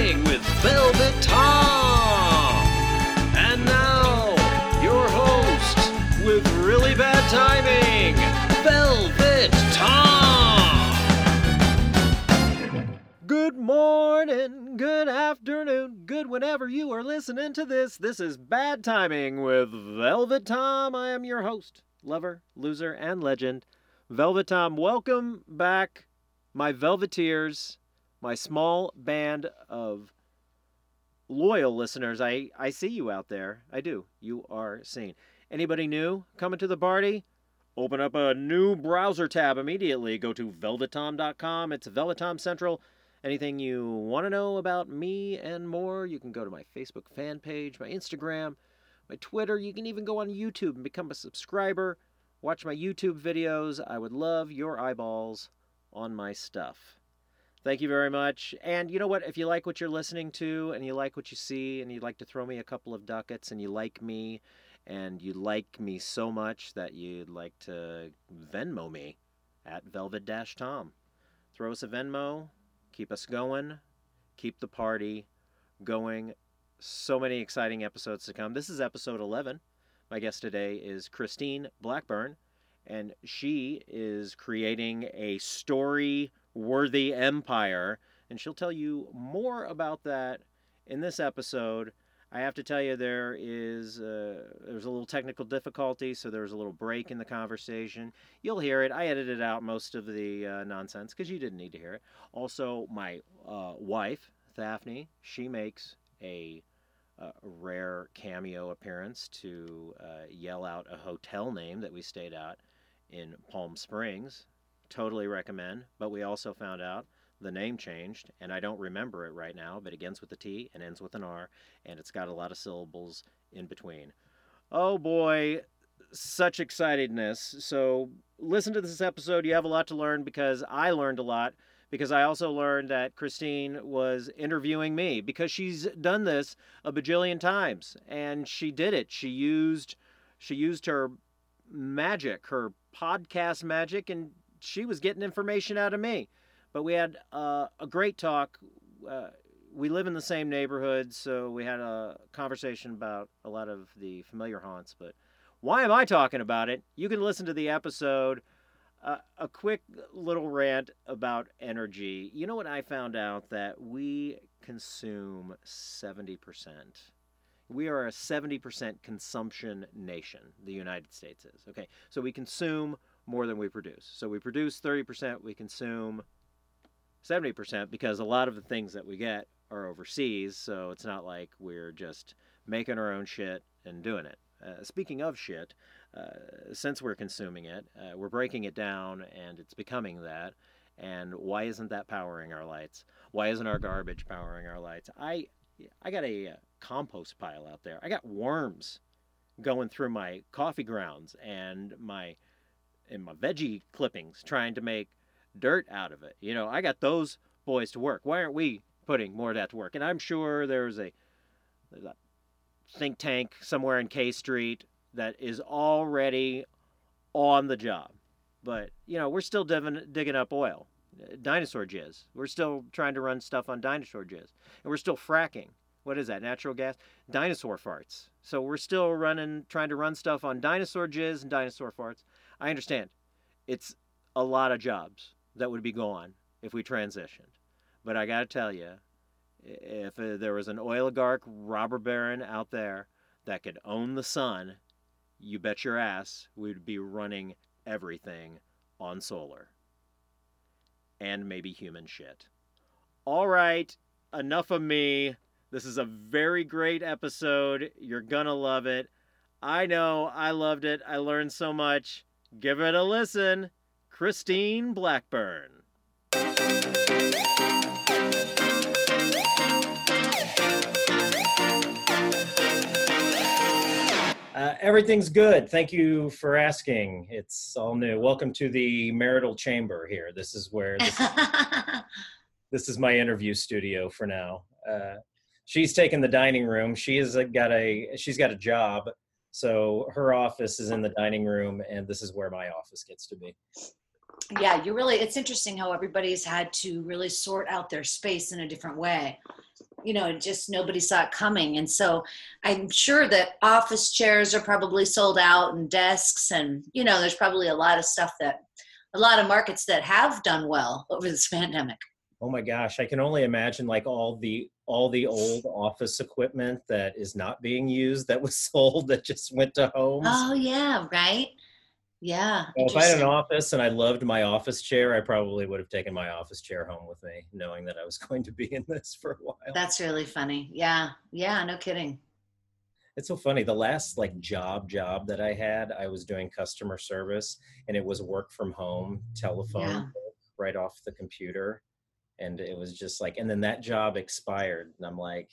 Timing with Velvet Tom. And now, your host with really bad timing, Velvet Tom. Good morning, good afternoon, good whenever you are listening to this. This is Bad Timing with Velvet Tom. I am your host, lover, loser, and legend. Velvet Tom, welcome back, my Velveteers, my small band of loyal listeners. I, I see you out there. I do. You are seen. Anybody new coming to the party? Open up a new browser tab immediately. Go to velvetom.com. It's Velvetom Central. Anything you want to know about me and more, you can go to my Facebook fan page, my Instagram, my Twitter. You can even go on YouTube and become a subscriber. Watch my YouTube videos. I would love your eyeballs on my stuff. Thank you very much. And you know what? If you like what you're listening to and you like what you see and you'd like to throw me a couple of ducats and you like me and you like me so much that you'd like to Venmo me at Velvet Tom. Throw us a Venmo, keep us going, keep the party going. So many exciting episodes to come. This is episode 11. My guest today is Christine Blackburn, and she is creating a story worthy empire, and she'll tell you more about that in this episode. I have to tell you, there is uh, there's a little technical difficulty, so there's a little break in the conversation. You'll hear it. I edited out most of the uh, nonsense because you didn't need to hear it. Also, my uh, wife, Daphne, she makes a rare cameo appearance to uh, yell out a hotel name that we stayed at in Palm Springs. Totally recommend. But we also found out the name changed, and I don't remember it right now, but it begins with a T and ends with an R, and it's got a lot of syllables in between. Oh boy, such excitedness. So listen to this episode. You have a lot to learn because I learned a lot because I also learned that Christine was interviewing me because she's done this a bajillion times and she did it. She used she used her magic, her podcast magic and she was getting information out of me. But we had uh, a great talk. Uh, we live in the same neighborhood, so we had a conversation about a lot of the familiar haunts. But why am I talking about it? You can listen to the episode uh, a quick little rant about energy. You know what I found out that we consume 70%. We are a 70% consumption nation, the United States is. Okay, so we consume more than we produce. So we produce 30%, we consume 70% because a lot of the things that we get are overseas, so it's not like we're just making our own shit and doing it. Uh, speaking of shit, uh, since we're consuming it, uh, we're breaking it down and it's becoming that. And why isn't that powering our lights? Why isn't our garbage powering our lights? I, I got a uh, compost pile out there. I got worms going through my coffee grounds and my and my veggie clippings trying to make dirt out of it. You know, I got those boys to work. Why aren't we putting more of that to work? And I'm sure there's a, there's a think tank somewhere in K Street that is already on the job. But, you know, we're still digging, digging up oil, dinosaur jizz. We're still trying to run stuff on dinosaur jizz. And we're still fracking. What is that? Natural gas? Dinosaur farts. So we're still running, trying to run stuff on dinosaur jizz and dinosaur farts. I understand. It's a lot of jobs that would be gone if we transitioned. But I got to tell you, if uh, there was an oligarch robber baron out there that could own the sun you bet your ass we'd be running everything on solar. And maybe human shit. All right, enough of me. This is a very great episode. You're gonna love it. I know, I loved it. I learned so much. Give it a listen. Christine Blackburn. Uh, everything's good. Thank you for asking. It's all new. Welcome to the marital chamber here. This is where this, this is my interview studio for now. Uh, she's taken the dining room. She has got a she's got a job, so her office is in the dining room, and this is where my office gets to be. Yeah, you really. It's interesting how everybody's had to really sort out their space in a different way. you know, just nobody saw it coming. And so I'm sure that office chairs are probably sold out and desks and, you know, there's probably a lot of stuff that, a lot of markets that have done well over this pandemic. Oh my gosh, I can only imagine like all the all the old office equipment that is not being used that was sold that just went to homes. Oh yeah, right. Yeah. Well, if I had an office and I loved my office chair, I probably would have taken my office chair home with me, knowing that I was going to be in this for a while. That's really funny. Yeah. Yeah. No kidding. It's so funny. The last like job job that I had, I was doing customer service and it was work from home, telephone yeah. right off the computer. And it was just like, and then that job expired. And I'm like,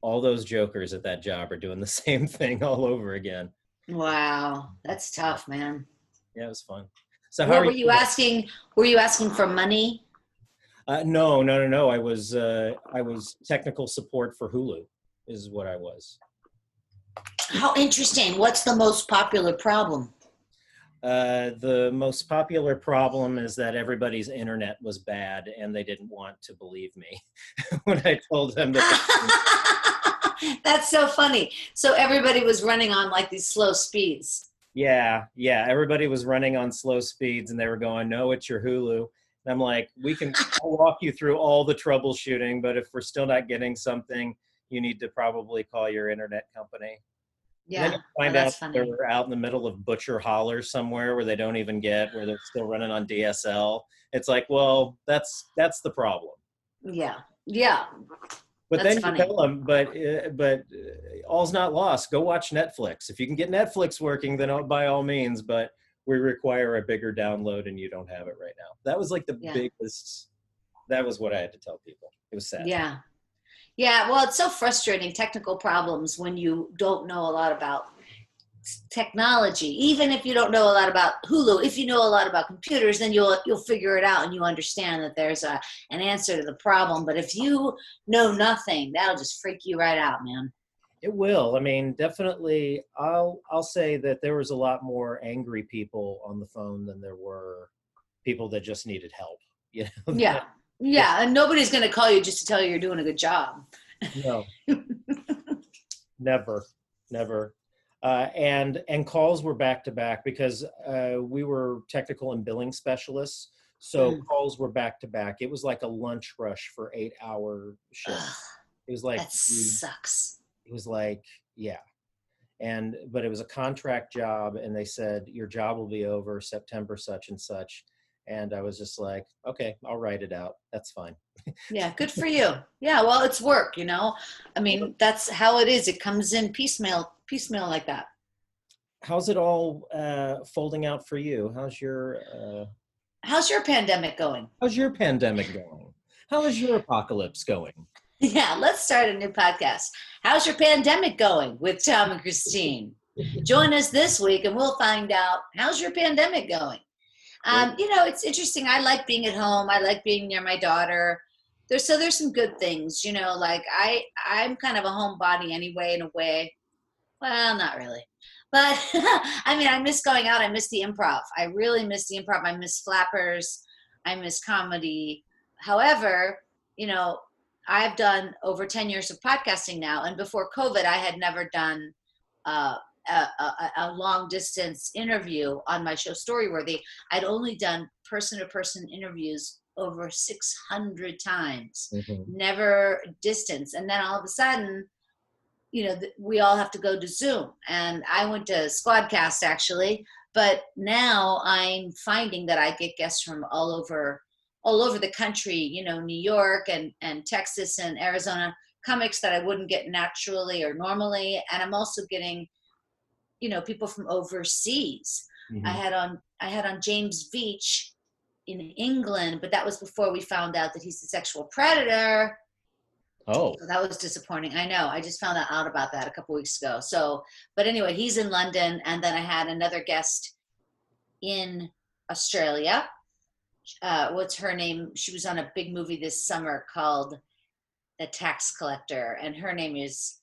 all those jokers at that job are doing the same thing all over again. Wow. That's tough, man yeah, it was fun. So how were you, you asking? Were you asking for money? Uh, no, no, no, no. I was uh, I was technical support for Hulu, is what I was. How interesting. What's the most popular problem? Uh, the most popular problem is that everybody's internet was bad and they didn't want to believe me when I told them that. That's so funny. So everybody was running on like these slow speeds. Yeah, yeah. Everybody was running on slow speeds and they were going, no, it's your Hulu. And I'm like, we can walk you through all the troubleshooting, but if we're still not getting something, you need to probably call your internet company. Yeah. And find out they're out in the middle of Butcher Holler somewhere where they don't even get, where they're still running on DSL. It's like, well, that's that's the problem. Yeah. Yeah. But That's then funny. you tell them, but uh, but uh, all's not lost. Go watch Netflix. If you can get Netflix working, then by all means. But we require a bigger download, and you don't have it right now. That was like the yeah. biggest. That was what I had to tell people. It was sad. Yeah, yeah. Well, it's so frustrating technical problems when you don't know a lot about technology. Even if you don't know a lot about hulu if you know a lot about computers then you'll you'll figure it out and you understand that there's a an answer to the problem. But if you know nothing that'll just freak you right out man. It will. I mean definitely i'll i'll say that there was a lot more angry people on the phone than there were people that just needed help you know? Yeah yeah and nobody's going to call you just to tell you you're doing a good job. No. Never never. Uh, and and calls were back to back because uh, we were technical and billing specialists so mm. calls were back to back. It was like a lunch rush for eight hour shifts. It was like that sucks. It was like yeah. And but it was a contract job and they said your job will be over september such and such and i was just like okay i'll write it out that's fine yeah good for you yeah well it's work you know i mean that's how it is it comes in piecemeal piecemeal like that. How's it all uh, folding out for you? How's your uh, How's your pandemic going? How's your pandemic going? How is your apocalypse going? Yeah, let's start a new podcast. How's your pandemic going with Tom and Christine? Join us this week and we'll find out how's your pandemic going. Um, you know, it's interesting. I like being at home. I like being near my daughter. There's so there's some good things, you know. Like I, I'm kind of a homebody anyway, in a way. Well, not really. But I mean, I miss going out. I miss the improv. I really miss the improv. I miss flappers. I miss comedy. However, you know, I've done over 10 years of podcasting now. And before COVID, I had never done uh, a, a, a, long distance interview on my show Storyworthy. I'd only done person to person interviews over 600 times, mm-hmm. never distance. And then all of a sudden, you know, we all have to go to Zoom. And I went to Squadcast actually, but now I'm finding that I get guests from all over all over the country, you know, New York and, and Texas and Arizona, comics that I wouldn't get naturally or normally. And I'm also getting, you know, people from overseas. Mm-hmm. I had on I had on James Veitch in England, but that was before we found out that he's a sexual predator. Oh, so that was disappointing. I know. I just found out about that a couple weeks ago. So, but anyway, he's in London, and then I had another guest in Australia. Uh, what's her name? She was on a big movie this summer called The Tax Collector, and her name is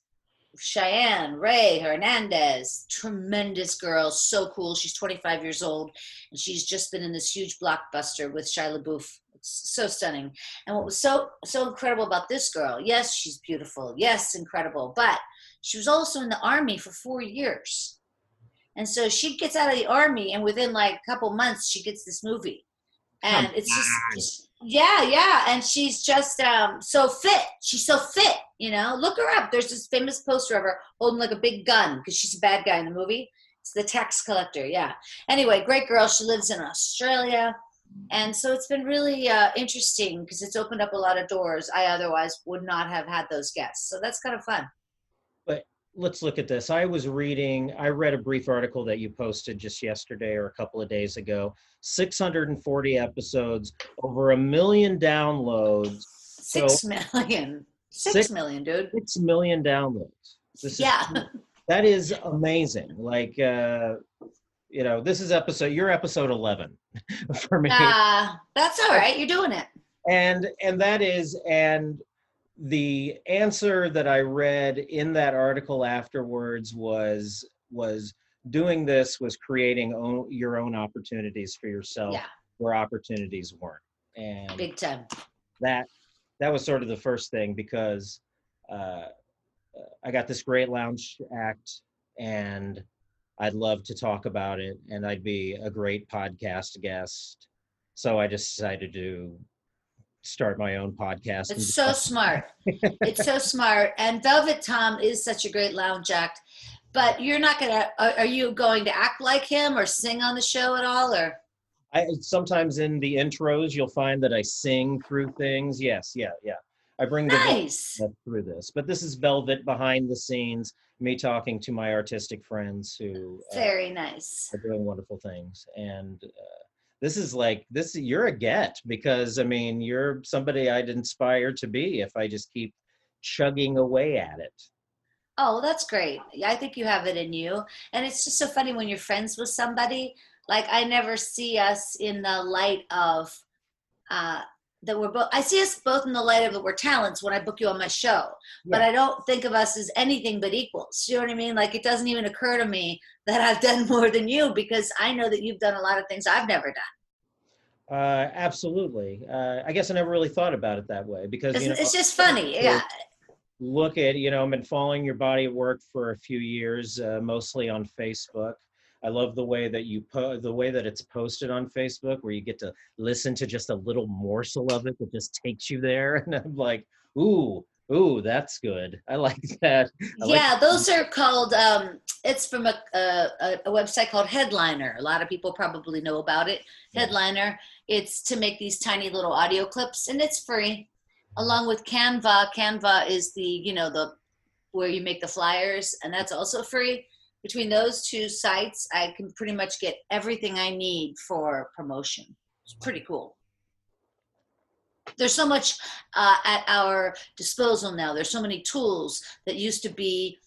Cheyenne Rae Hernandez. Tremendous girl, so cool. She's 25 years old, and she's just been in this huge blockbuster with Shia LaBeouf It's so stunning. And what was so so incredible about this girl? Yes, she's beautiful. Yes, incredible. But she was also in the army for four years, and so she gets out of the army, and within like a couple months, she gets this movie, and Come it's just yeah, yeah, and she's just um, so fit. She's so fit, you know. Look her up. There's this famous poster of her holding like a big gun because she's a bad guy in the movie. It's the tax collector. Yeah. Anyway, great girl. She lives in Australia, and so it's been really uh, interesting because it's opened up a lot of doors I otherwise would not have had those guests. So that's kind of fun. Let's look at this. I was reading, I read a brief article that you posted just yesterday or a couple of days ago. 640 episodes, over a million downloads, Six So- million. Six Six- million, dude. 6 million downloads. This is, Yeah. that is amazing. Like, uh, you know, this is episode, you're episode 11 for me. Uh, that's all right. You're doing it. and and that is and the answer that i read in that article afterwards was was doing this was creating own, your own opportunities for yourself Yeah, where opportunities weren't. And big time. that that was sort of the first thing because uh, i got this great lounge act and i'd love to talk about it and i'd be a great podcast guest. So i just decided to start my own podcast It's so smart. it's so smart. And Velvet Tom is such a great lounge act. But you're not gonna. Are, are you going to act like him or sing on the show at all? Or I sometimes in the intros you'll find that I sing through things. Yes, yeah, yeah. I bring the nice. through this, but this is Velvet behind the scenes, me talking to my artistic friends who uh, Very nice. are doing wonderful things, and uh, this is like this. You're a get because I mean you're somebody I'd inspire to be if I just keep chugging away at it. Oh, that's great. I think you have it in you. And it's just so funny when you're friends with somebody. Like I never see us in the light of uh that we're both I see us both in the light of that we're talents when I book you on my show. But I don't think of us as anything but equals. You know what I mean? Like it doesn't even occur to me that I've done more than you because I know that you've done a lot of things I've never done. Uh, absolutely. Uh, I guess I never really thought about it that way because It's, you know it's just funny. Yeah. look at you know i've been following your body of work for a few years uh, mostly on facebook i love the way that you po- the way that it's posted on facebook where you get to listen to just a little morsel of it that just takes you there and i'm like ooh ooh that's good i like that I like- yeah, those are called. Um, it's from a, a a website called Headliner. A lot of people probably know about it. Yeah. Headliner. It's to make these tiny little audio clips, and it's free. Along with Canva. Canva is the you know the where you make the flyers, and that's also free. Between those two sites, I can pretty much get everything I need for promotion. It's pretty cool. There's so much uh, at our disposal now. There's so many tools that used to be,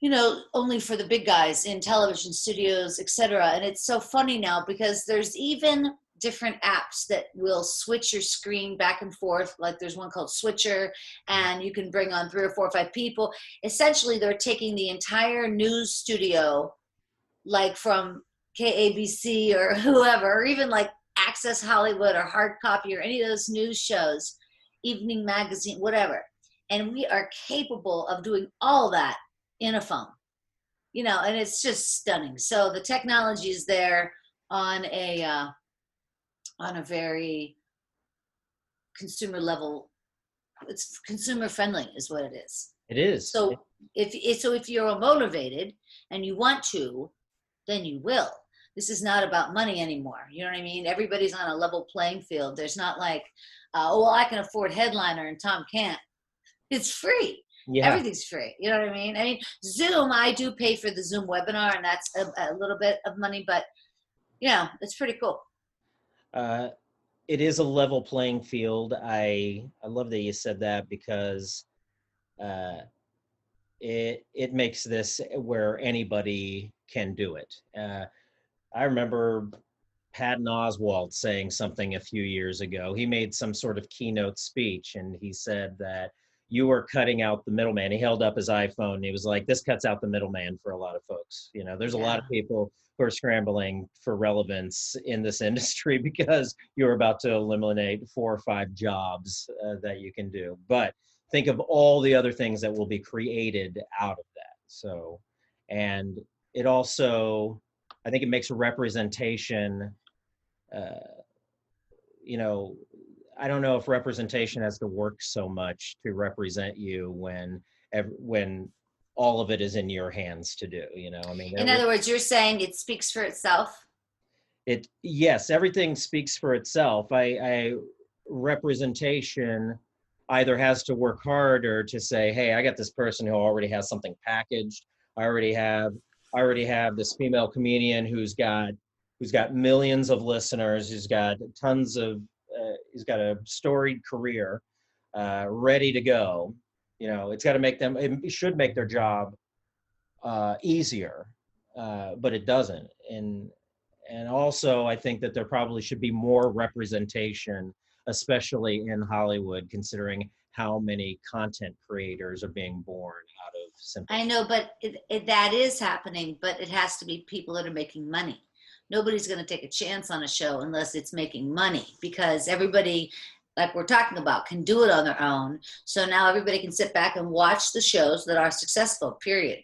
you know, only for the big guys in television studios, etc. And it's so funny now because there's even different apps that will switch your screen back and forth. Like there's one called Switcher, and you can bring on three or four or five people. Essentially, they're taking the entire news studio, like from KABC or whoever, or even like Access Hollywood or Hard Copy or any of those news shows, Evening Magazine, whatever. And we are capable of doing all that in a phone. You know, and it's just stunning. So the technology is there on a uh, on a very consumer level. It's consumer friendly, is what it is. it is So if if- so, if you're motivated and you want to, then you will. This is not about money anymore. You know what I mean? Everybody's on a level playing field. There's not like, uh, oh, well, I can afford headliner and Tom can't. It's free. yeah Everything's free. You know what I mean? I mean, Zoom. I do pay for the Zoom webinar, and that's a, a little bit of money, but yeah, it's pretty cool. Uh, it is a level playing field. I I love that you said that because uh, it it makes this where anybody can do it. Uh, I remember Patton Oswalt saying something a few years ago. He made some sort of keynote speech, and he said that you were cutting out the middleman. He held up his iPhone and he was like, this cuts out the middleman for a lot of folks. You know, there's a lot of people are scrambling for relevance in this industry because you're about to eliminate four or five jobs uh, that you can do. But think of all the other things that will be created out of that. So, and it also, I think it makes representation, uh, you know, I don't know if representation has to work so much to represent you when when all of it is in your hands to do. You know, I mean. In other words, you're saying it speaks for itself. It yes, everything speaks for itself. I, I representation either has to work harder to say, hey, I got this person who already has something packaged. I already have I already have this female comedian who's got who's got millions of listeners, who's got tons of uh, he's got a storied career uh, ready to go you know it's got to make them it should make their job uh, easier uh, but it doesn't. And and also i think that there probably should be more representation especially in hollywood considering how many content creators are being born out of simple i know but it, it, that is happening but it has to be people that are making money. Nobody's going to take a chance on a show unless it's making money because everybody like we're talking about can do it on their own. So now everybody can sit back and watch the shows that are successful period.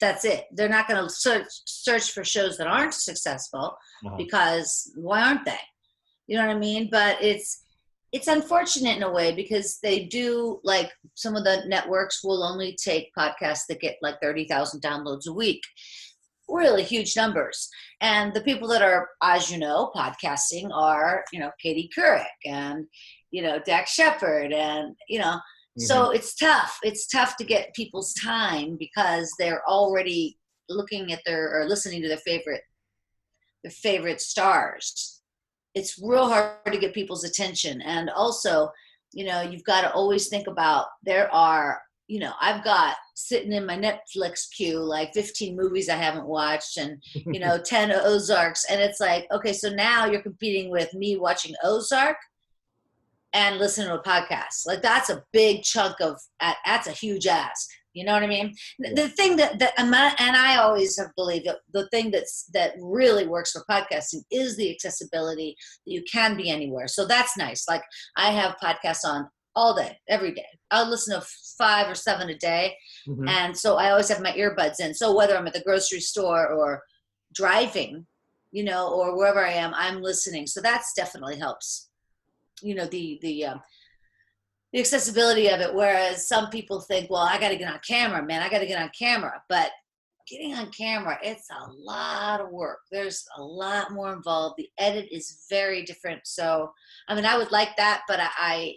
That's it. They're not going to search search for shows that aren't successful uh-huh. because why aren't they? You know what i mean? But it's it's unfortunate in a way because they do like some of the networks will only take podcasts that get like 30,000 downloads a week. Really huge numbers. And the people that are, as you know, podcasting are, you know, Katie Couric and, you know, Dax Shepard and, you know, mm-hmm. so it's tough. It's tough to get people's time because they're already looking at their or listening to their favorite their favorite stars. It's real hard to get people's attention. And also, you know, you've got to always think about there are you know, I've got sitting in my Netflix queue like 15 movies I haven't watched and, you know, 10 Ozarks. And it's like, okay, so now you're competing with me watching Ozark and listen to a podcast. Like that's a big chunk of, that's a huge ask. You know what I mean? Yeah. The thing that, that and I always have believed that the thing that's that really works for podcasting is the accessibility that you can be anywhere. So that's nice. Like I have podcasts on all day, every day. I'll listen to five or seven a day. Mm-hmm. And so I always have my earbuds in. So whether I'm at the grocery store or driving, you know, or wherever I am, I'm listening. So that's definitely helps. You know, the the um, the accessibility of it. Whereas some people think, well, I got to get on camera, man. I got to get on camera. But getting on camera, it's a lot of work. There's a lot more involved. The edit is very different. So, I mean, I would like that, but I,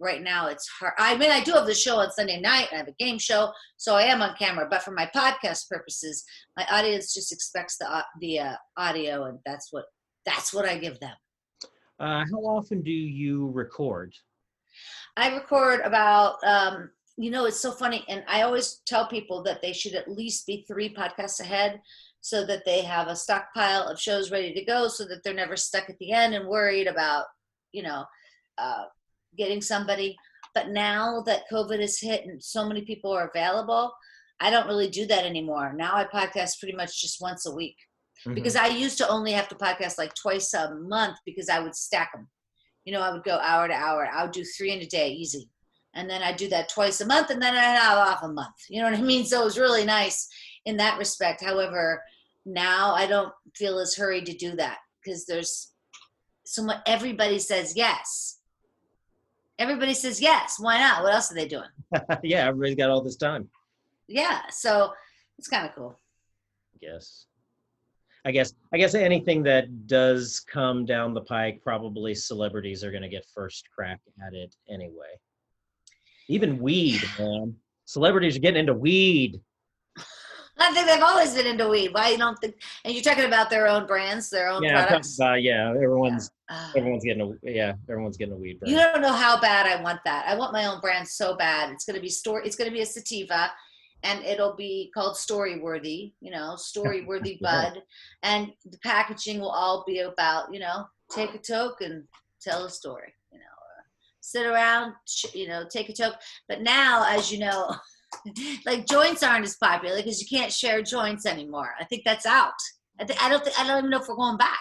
right now it's hard. I mean, I do have the show on Sunday night. I have a game show, so I am on camera. But for my podcast purposes, my audience just expects the uh, the uh, audio, and that's what that's what I give them. Uh, how often do you record? I record about. Um, you know, it's so funny, and I always tell people that they should at least be three podcasts ahead so that they have a stockpile of shows ready to go so that they're never stuck at the end and worried about you know uh, getting somebody. But now that COVID has hit and so many people are available, I don't really do that anymore. Now I podcast pretty much just once a week mm-hmm. because I used to only have to podcast like twice a month because I would stack them. You know, I would go hour to hour. I would do three in a day, easy. And then I'd do that twice a month and then I have off a month. You know what I mean? So it was really nice in that respect. However, now I don't feel as hurried to do that because there's so much, everybody says yes everybody says yes. Why not? What else are they doing? yeah, everybody's got all this time. Yeah, so it's kind of cool. Yes. I guess I guess anything that does come down the pike, probably celebrities are going to get first crack at it anyway. Even weed, man. Celebrities are getting into weed. I think they've always been into weed. Why you don't think? And you're talking about their own brands, their own yeah, products. Uh, yeah, everyone's yeah. everyone's getting a yeah, everyone's getting a weed brand. You don't know how bad I want that. I want my own brand so bad. It's gonna be story. It's gonna be a sativa, and it'll be called Storyworthy. You know, Storyworthy Bud, and the packaging will all be about you know take a toke and tell a story. You know, sit around, you know, take a toke. But now, as you know, like joints aren't as popular because you can't share joints anymore. I think that's out. I, th- I don't. Th- I don't even know if we're going back.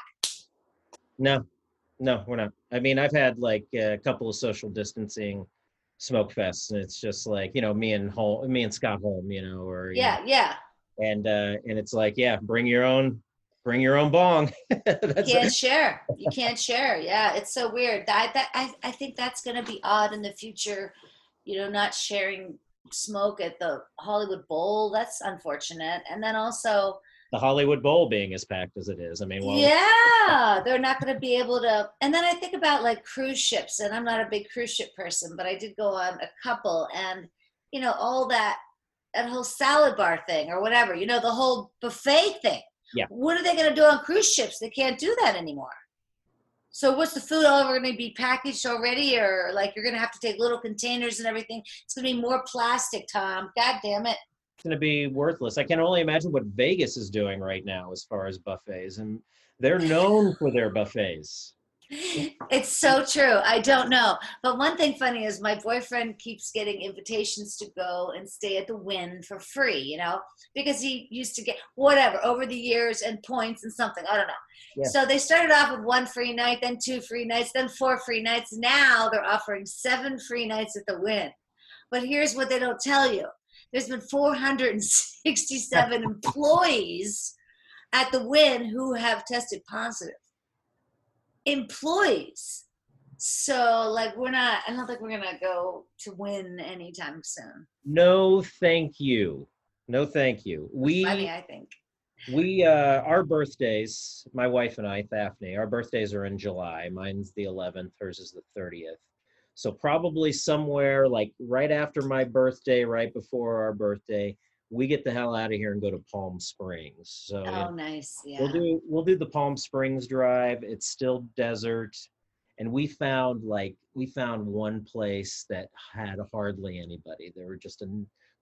No, no, we're not. I mean, I've had like a couple of social distancing smoke fests, and it's just like you know me and Hol- me and Scott Holm, you know, or you Yeah, yeah. and uh, and it's like yeah, bring your own, bring your own bong. That's can't it. share. You can't share. Yeah, it's so weird. That that I, I think that's gonna be odd in the future. You know, not sharing smoke at the Hollywood Bowl. That's unfortunate. And then also, The Hollywood Bowl being as packed as it is. I mean, well, yeah, they're not gonna be able to. And then I think about like cruise ships, and I'm not a big cruise ship person, but I did go on a couple, and you know, all that that whole salad bar thing or whatever. You know, the whole buffet thing. Yeah. What are they gonna do on cruise ships? They can't do that anymore. So what's the food all going to be packaged already, or like you're going to have to take little containers and everything? It's going to be more plastic, Tom. God damn it! It's going to be worthless. I can only imagine what Vegas is doing right now as far as buffets, and they're known for their buffets. It's so true. I don't know, but one thing funny is my boyfriend keeps getting invitations to go and stay at the Wynn for free. You know, because he used to get whatever over the years and points and something. I don't know. Yeah. So they started off with one free night, then two free nights, then four free nights. Now they're offering seven free nights at the Wynn. But here's what they don't tell you: there's been 467 employees at the Wynn who have tested positive. Employees. So, like, we're not. I don't think we're gonna go to Wynn anytime soon. No, thank you. No, thank you. We Funny, I think. we uh our birthdays my wife and i daphne our birthdays are in july mine's the 11th hers is the 30th so probably somewhere like right after my birthday right before our birthday we get the hell out of here and go to palm springs so Oh, nice. Yeah. we'll do we'll do the palm springs drive it's still desert and we found like we found one place that had hardly anybody there were just a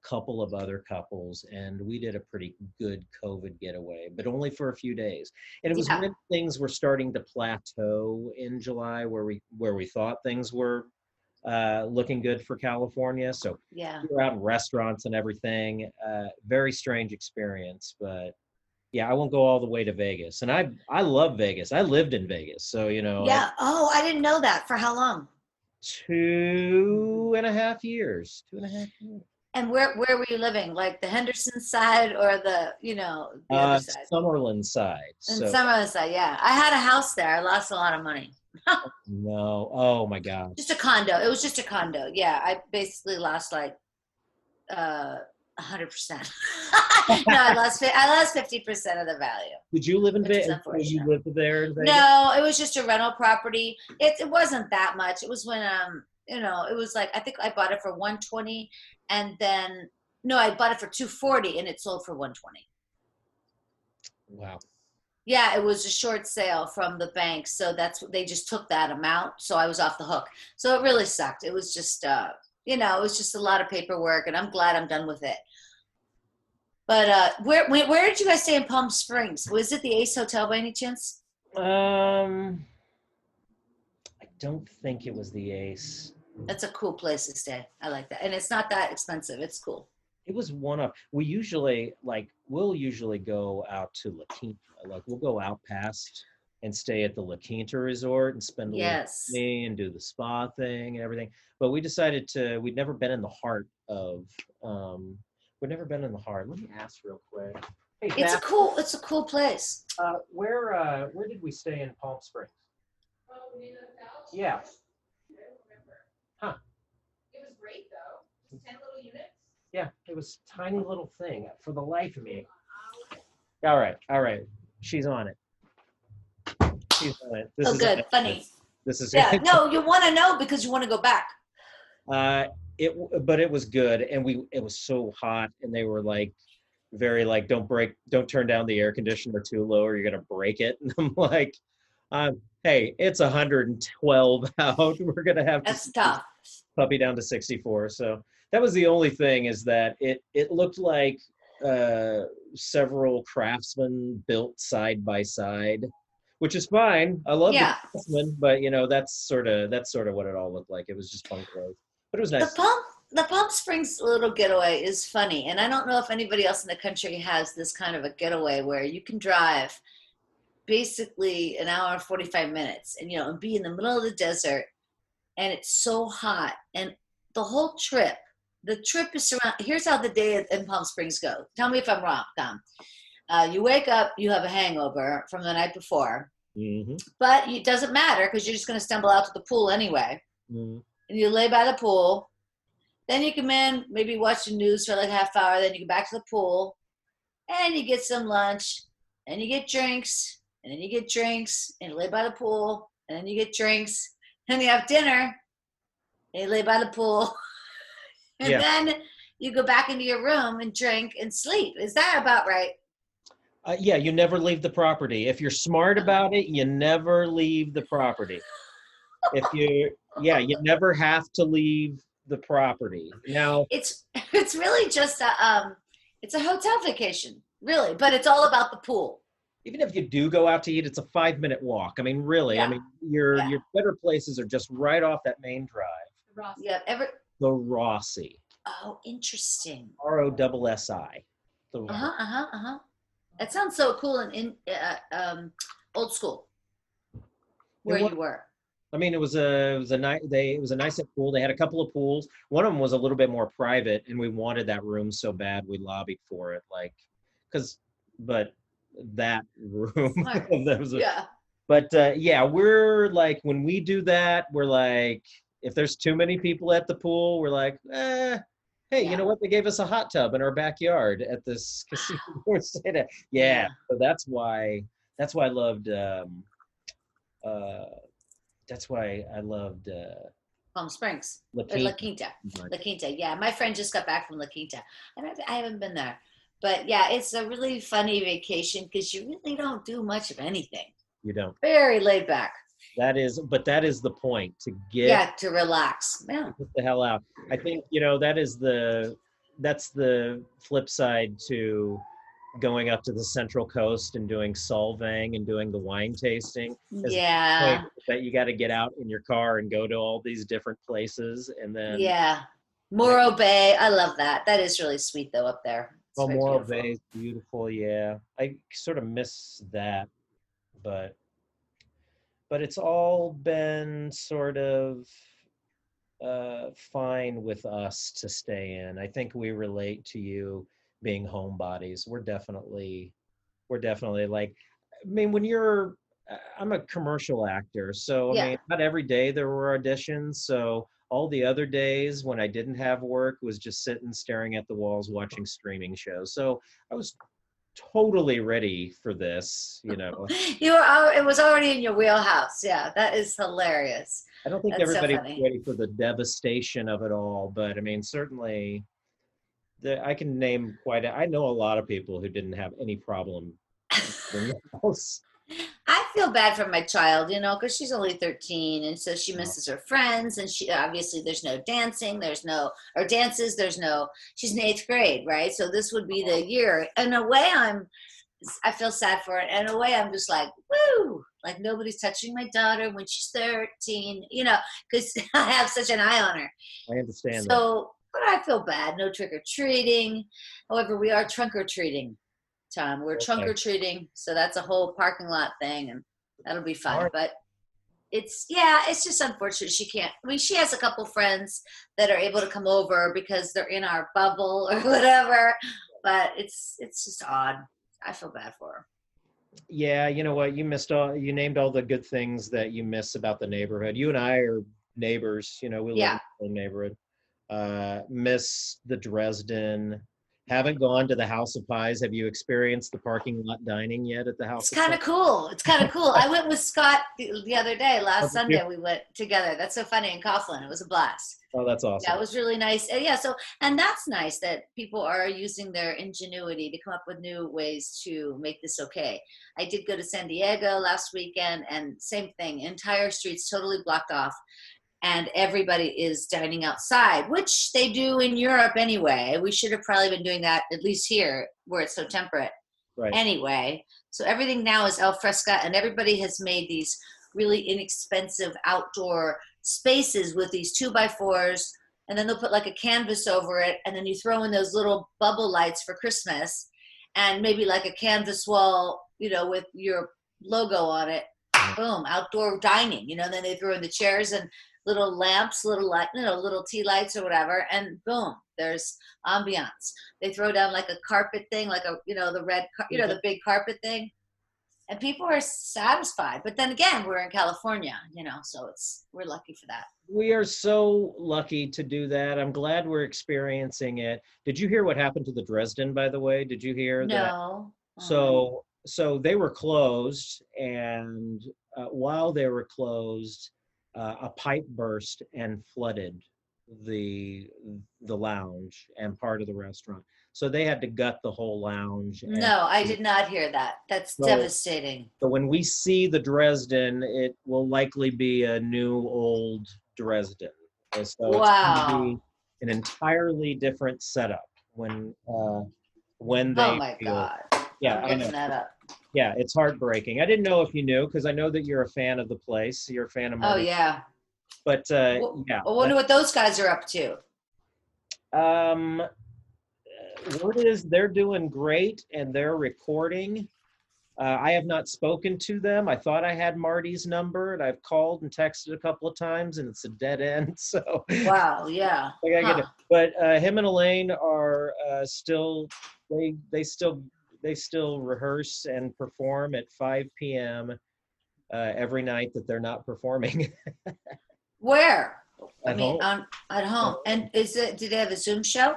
couple of other couples and we did a pretty good covid getaway but only for a few days and it was Yeah. when things were starting to plateau in july where we where we thought things were uh, looking good for california so yeah. we were out in restaurants and everything uh, very strange experience but yeah i won't go all the way to vegas and i i love vegas i lived in vegas so you know Yeah. Oh, I didn't know that. For how long? two and a half years two and a half years And where where were you living? Like the Henderson side or the you know the uh, other side? summerlin side And so Summerlin side. Yeah. I had a house there. I lost a lot of money. no oh my god Just a condo. It was just a condo. Yeah. I basically lost like uh hundred percent. No, I lost fi- I lost fifty percent of the value. did you live in vegas you lived there No, it was just a rental property. It it wasn't that much. It was when um you know it was like I think I bought it for one twenty, and then no, I bought it for two forty, and it sold for one twenty. wow Yeah, it was a short sale from the bank, so that's they just took that amount, so I was off the hook. So it really sucked. It was just uh you know it was just a lot of paperwork, and I'm glad I'm done with it. But uh, where where, where did you guys stay in Palm Springs? Was it the Ace Hotel by any chance? um i don't think it was the ace That's a cool place to stay. I like that, and it's not that expensive. It's cool. It was one of we usually like we'll usually go out to La Quinta. Like we'll go out past and stay at the La Quinta resort and spend a Yes. little money and do the spa thing and everything. But we decided to we'd never been in the heart of um we'd never been in the heart. Let me ask real quick. Hey, It's a cool. It's a cool place. uh, where uh where did we stay in Palm Springs? Yeah. Huh. It was great though. Ten little units. Yeah, it was tiny little thing for the life of me. All right, all right. She's on it. She's on it. This Oh, is good. Funny. This is Yeah. No, you want to know because you want to go back. Uh, it but it was good, and we it was so hot, and they were like very like don't break, don't turn down the air conditioner too low, or you're gonna break it. And I'm like, um, hey, it's 112 out. We're gonna have to That's tough. puppy down to 64 so that was the only thing is that it it looked like uh several craftsmen built side by side which is fine. I love Yeah. the Craftsman, but you know that's sort of that's sort of what it all looked like. It was just bunk road, but it was nice. The Palm the Palm Springs little getaway is funny, and I don't know if anybody else in the country has this kind of a getaway where you can drive basically an hour and forty five minutes, and you know, and be in the middle of the desert, and it's so hot, and the whole trip, the trip is around. Here's how the day in Palm Springs goes. Tell me if I'm wrong, Tom. Uh, you wake up, you have a hangover from the night before, hmm but it doesn't matter because you're just going to stumble out to the pool anyway hmm and you lay by the pool. Then you come in, maybe watch the news for like half hour. Then you go back to the pool, and you get some lunch, and you get drinks, and then you get drinks, and you lay by the pool, and then you get drinks, and you have dinner, and you lay by the pool, and Yeah. then you go back into your room and drink and sleep. Is that about right? Uh, yeah, you never leave the property. If you're smart about it, you never leave the property. If you, yeah, you never have to leave the property. Now, It's it's really just a um, it's a hotel vacation, really, but it's all about the pool. even if you do go out to eat, it's a five minute walk. I mean, really, I mean, your Yeah. your better places are just right off that main drive. Ross. Yeah, ever. The Rossi, Oh, interesting. R O double S I. The Uh huh. Uh huh. Uh huh. That sounds so cool and in uh, um, old school. Where wa- you were. I mean, it was a it was a nice they it was a nice pool. They had a couple of pools. One of them was a little bit more private, and we wanted that room so bad we lobbied for it. Like, cause, but that room that was a, Yeah. but uh, yeah, we're like when we do that, we're like if there's too many people at the pool, we're like, eh, hey, Yeah. you know what? They gave us a hot tub in our backyard at this casino. we're staying at. Yeah, Yeah. so that's why that's why I loved. Um, uh, that's why I loved uh, Palm Springs. La Or La Quinta. Quinta. La Quinta. Yeah. My friend just got back from La Quinta. And I, I haven't been there. But yeah, it's a really funny vacation because you really don't do much of anything. You don't. Very laid back. That is, but that is the point to get Yeah, to relax. Yeah. get the hell out. I think you know that is the that's the flip side to going up to the Central Coast and doing Solvang and doing the wine tasting. Yeah. that you got to get out in your car and go to all these different places, and then Yeah. Morro Bay. I love that. That is really sweet though up there. It's Oh, Morro beautiful. Bay is beautiful. Yeah, I sort of miss that, but but it's all been sort of uh, fine with us to stay in. I think we relate to you being homebodies. We're definitely we're definitely like. I mean, when you're I'm a commercial actor, so I Yeah. mean, not every day there were auditions. So all the other days when I didn't have work was just sitting staring at the walls watching streaming shows. So I was totally ready for this, you know. you were al- it was already in your wheelhouse. Yeah, that is hilarious. I don't think That's so everybody was ready for the devastation of it all, but I mean, certainly the, I can name quite a, I know a lot of people who didn't have any problem in the house. I feel bad for my child, you know, because she's only 13, and so she misses her friends, and she obviously there's no dancing, there's no or dances, there's no. She's in eighth grade, right? So this would be the uh-huh. year. In a way, I'm. I feel sad for it. In a way, I'm just like, woo! Like nobody's touching my daughter when she's 13, you know, because I have such an eye on her. I understand that. So, but I feel bad. No trick or treating. However, we are trunk or treating, Tom. We're trunk or treating, so that's a whole parking lot thing, and that'll be fun. Alright. But it's yeah, it's just unfortunate she can't. I mean, she has a couple friends that are able to come over because they're in our bubble or whatever. But it's it's just odd. I feel bad for her. Yeah, you know what? You missed all. You named all the good things that you miss about the neighborhood. You and I are neighbors. You know, we live Yeah. in the same neighborhood. Uh, miss the Dresden. Haven't gone to the House of Pies. Have you experienced the parking lot dining yet at the House? It's kind of cool. It's kind of cool. I went with Scott the, the other day, last? Sunday. We went together. That's so funny in Coughlin. It was a blast. Oh, that's awesome. That was really nice. And yeah, so and that's nice that people are using their ingenuity to come up with new ways to make this okay. I did go to San Diego last weekend and same thing, entire streets totally blocked off and everybody is dining outside, which they do in Europe anyway. We should have probably been doing that at least here where it's so temperate. Right. anyway. So everything now is al fresco, and everybody has made these really inexpensive outdoor spaces with these two by fours, and then they'll put like a canvas over it, and then you throw in those little bubble lights for Christmas, and maybe like a canvas wall, you know, with your logo on it. Boom, outdoor dining. You know, and then they throw in the chairs and little lamps, little light, you know, little tea lights or whatever, and boom, there's ambiance. They throw down like a carpet thing, like a you know the red, car- you know the big carpet thing, and people are satisfied. But then again, we're in California, you know, so it's we're lucky for that. We are so lucky to do that. I'm glad we're experiencing it. Did you hear what happened to the Dresden, by the way? Did you hear that? No. So, so they were closed, and uh, while they were closed, uh, a pipe burst and flooded the the lounge and part of the restaurant. So they had to gut the whole lounge. no, I did not hear that. That's So- devastating. So when we see the Dresden, it will likely be a new old Dresden. And So Wow. an entirely different setup when uh, when they. Oh my god. Yeah, I'm I know. that up. Yeah, it's heartbreaking. I didn't know if you knew because I know that you're a fan of the place. You're a fan of. Oh yeah. But uh, Well- yeah. I wonder what those guys are up to. Um, word is they're doing great and they're recording. Uh, I have not spoken to them. I thought I had Marty's number and I've called and texted a couple of times and it's a dead end. So Wow. Yeah. I gotta get it. But uh, him and Elaine are uh, still they they still they still rehearse and perform at 5 p.m. Uh, every night that they're not performing. Where? I mean, home. on at home. And is it? Do they have a Zoom show?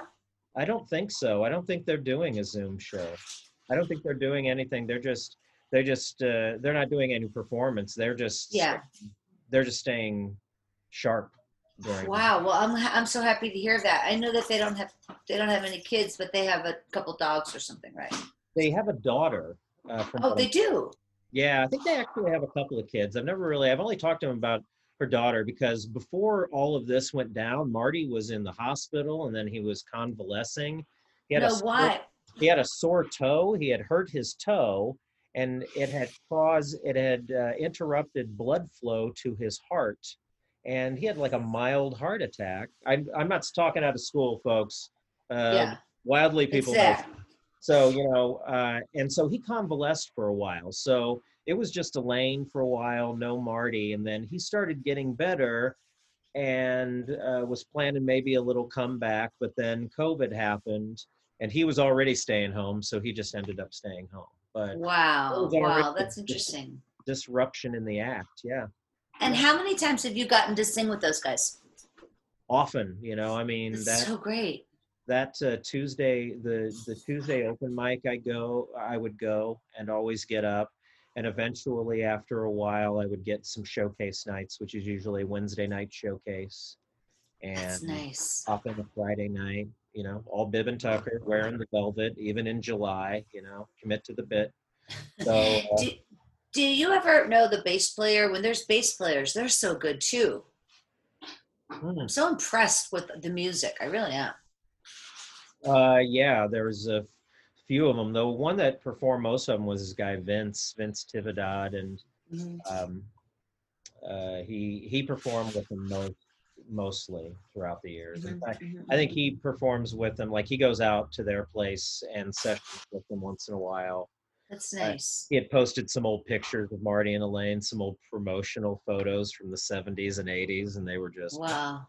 I don't think so. I don't think they're doing a Zoom show. I don't think they're doing anything. They're just they're just uh, they're not doing any performance. They're just Yeah. they're just staying sharp during. Wow. Well, I'm I'm so happy to hear that. I know that they don't have they don't have any kids, but they have a couple dogs or something, right? They have a daughter. Uh, from Oh, they do. Yeah, I think they actually have a couple of kids. I've never really. I've only talked to him about her daughter because before all of this went down, Marty was in the hospital and then he was convalescing. He had a sore- why? he had a sore toe. He had hurt his toe, and it had caused it had uh, interrupted blood flow to his heart, and he had like a mild heart attack. I'm I'm not talking out of school, folks. Uh, yeah. Wildly, people. So you know, uh, and so he convalesced for a while. So it was just Elaine for a while, no Marty, and then he started getting better, and uh, was planning maybe a little comeback. But then COVID happened, and he was already staying home, so he just ended up staying home. But Wow. Wow. That's interesting. disruption in the act, yeah, And how many times have you gotten to sing with those guys? often, you know. I mean that's, that so great. That uh, Tuesday, the the Tuesday open mic, I go, I would go and always get up, and eventually, after a while, I would get some showcase nights, which is usually Wednesday night showcase, That's and nice. up on a Friday night. You know, all bib and tucker, wearing the velvet, even in July. You know, commit to the bit. So uh, do, do you ever know the bass player? When there's bass players, they're so good too. hmm. I'm so impressed with the music. I really am. Uh, yeah, there was a few of them. The one that performed most of them was this guy Vince Vince Tividad, and um, uh, he he performed with them most mostly throughout the years. In Mhm, fact, mhm, I think mhm. he performs with them. Like he goes out to their place and sessions with them once in a while. That's nice. He had posted some old pictures of Marty and Elaine, some old promotional photos from the 70s and 80s, and they were just Wow.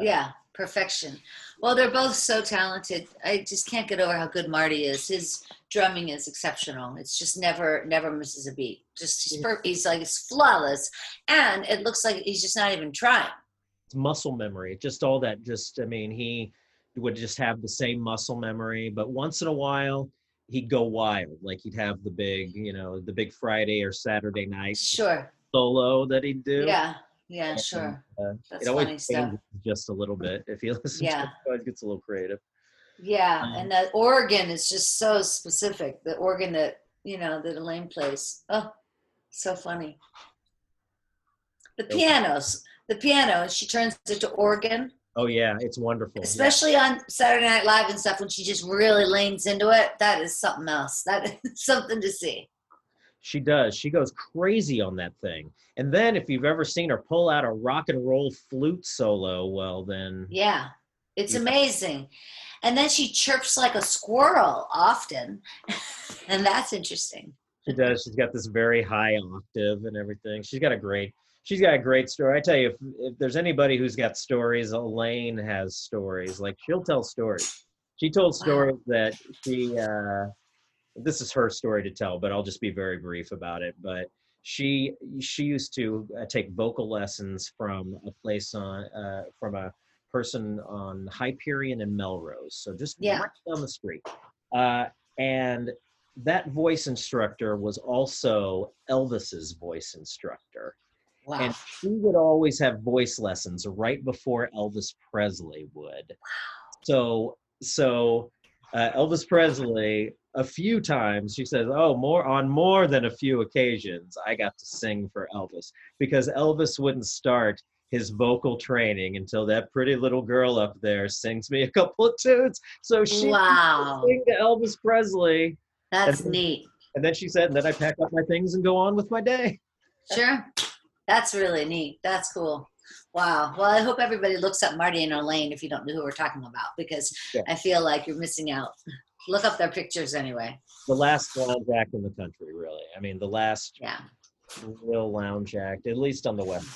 Yeah, perfection. Well, they're both so talented. I just can't get over how good Marty is. His drumming is exceptional. It's just never, never misses a beat. Just he's, per- he's like it's flawless, and it looks like he's just not even trying. it's muscle memory just all that just i mean he would just have the same muscle memory but once in a while he'd go wild like he'd have the big you know the big friday or saturday night Sure. solo that he'd do Yeah. Yeah. And, Sure. uh, That's it always funny stuff. changes just a little bit if you listen Yeah. to it, it always gets a little creative Yeah, Um, and that organ is just so specific. The organ that you know that Elaine plays. Oh, so funny. The pianos, the piano, she turns it to organ. Oh yeah, it's wonderful. Yeah. especially on Saturday Night Live and stuff when she just really leans into it. That is something else. That is something to see. She does. She goes crazy on that thing. And then if you've ever seen her pull out a rock and roll flute solo, well then Yeah, it's Yeah. amazing. And then she chirps like a squirrel often, and that's interesting. she does. She's got this very high octave and everything. She's got a great she's got a great story. I tell you, if, if there's anybody who's got stories, Elaine has stories. Like she'll tell stories. She told Wow. stories that she uh this is her story to tell, but I'll just be very brief about it. But she she used to uh, take vocal lessons from a place on uh, from a person on Hyperion and Melrose, so just Yeah. right down the street. Uh, and that voice instructor was also Elvis's voice instructor, Wow. and she would always have voice lessons right before Elvis Presley would. Wow. So so uh, Elvis Presley a few times she says oh more on more than a few occasions i got to sing for elvis because elvis wouldn't start his vocal training until that pretty little girl up there sings me a couple of tunes so she Wow. sing to elvis presley That's and- neat. and then she said and then i pack up my things and go on with my day Sure. That's really neat. That's cool. Wow. Well, I hope everybody looks up Marty and Elaine if you don't know who we're talking about because Yeah. I feel like you're missing out. Look up their pictures anyway. the last lounge act in the country really i mean the last Yeah. real lounge act at least on the west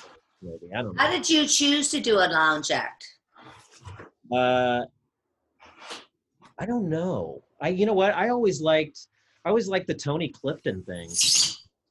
maybe i don't know How did you choose to do a lounge act? Uh, I don't know. I you know what? I always liked I always liked the Tony Clifton thing,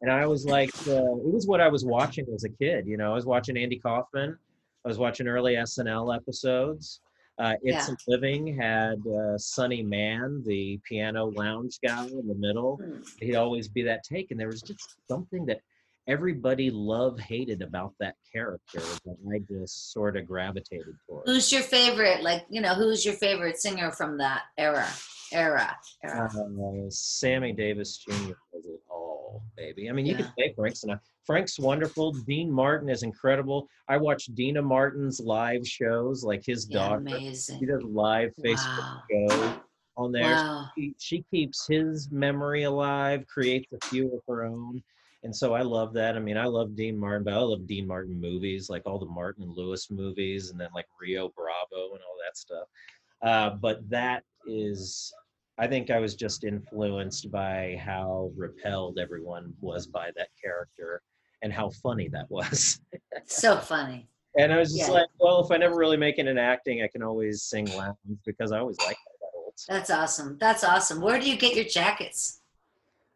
and I always liked uh, it was what I was watching as a kid. You know, I was watching Andy Kaufman. I was watching early SNL episodes. Uh, it's Yeah. a Living had uh, Sonny Man, the piano lounge guy in the middle. Hmm. He'd always be that take, and there was just something that everybody love hated about that character that I just sort of gravitated towards. Who's your favorite? Like, you know, who's your favorite singer from that era? Era. Era. Uh, Sammy Davis Jr. all, baby. I mean, you Yeah. could say Frank Sinatra. Frank's wonderful. Dean Martin is incredible. I watch Deana Martin's live shows, like his Yeah, daughter. He does live Facebook Wow. show on there. Wow. She, she keeps his memory alive, creates a few of her own. And so I love that. I mean, I love Dean Martin, but I love Dean Martin movies, like all the Martin and Lewis movies, and then like Rio Bravo and all that stuff. Uh, but that is, I think I was just influenced by how repelled everyone was by that character and how funny that was. So funny. And I was just Yeah. like, well, if I never really make it in acting, I can always sing lounge because I always like that old. That's awesome. That's awesome. Where do you get your jackets?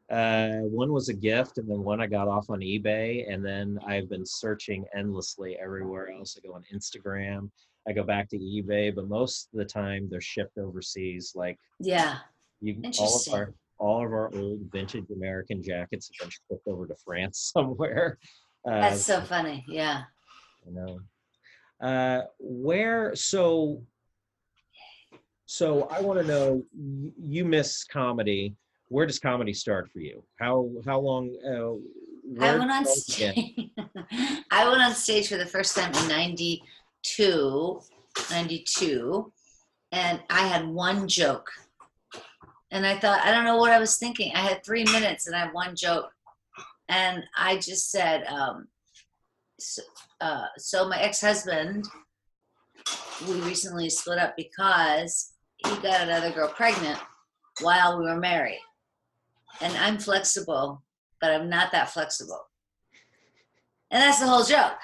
Uh, one was a gift, and then one I got off on eBay, and then I've been searching endlessly everywhere else. I go on Instagram, I go back to eBay, but most of the time they're shipped overseas. Like Yeah. You, all of our all of our old vintage American jackets have been shipped over to France somewhere. Uh, That's so funny. Yeah. you know uh where so so i want to know you miss comedy where does comedy start for you how how long uh, I went on did it begin? stage. I went on stage for the first time in 92, 92, and I had one joke. And I thought, I don't know what I was thinking. I had three minutes and I had one joke. And I just said, um, so, uh, so my ex husband, we recently split up because he got another girl pregnant while we were married. And I'm flexible but I'm not that flexible. And that's the whole joke.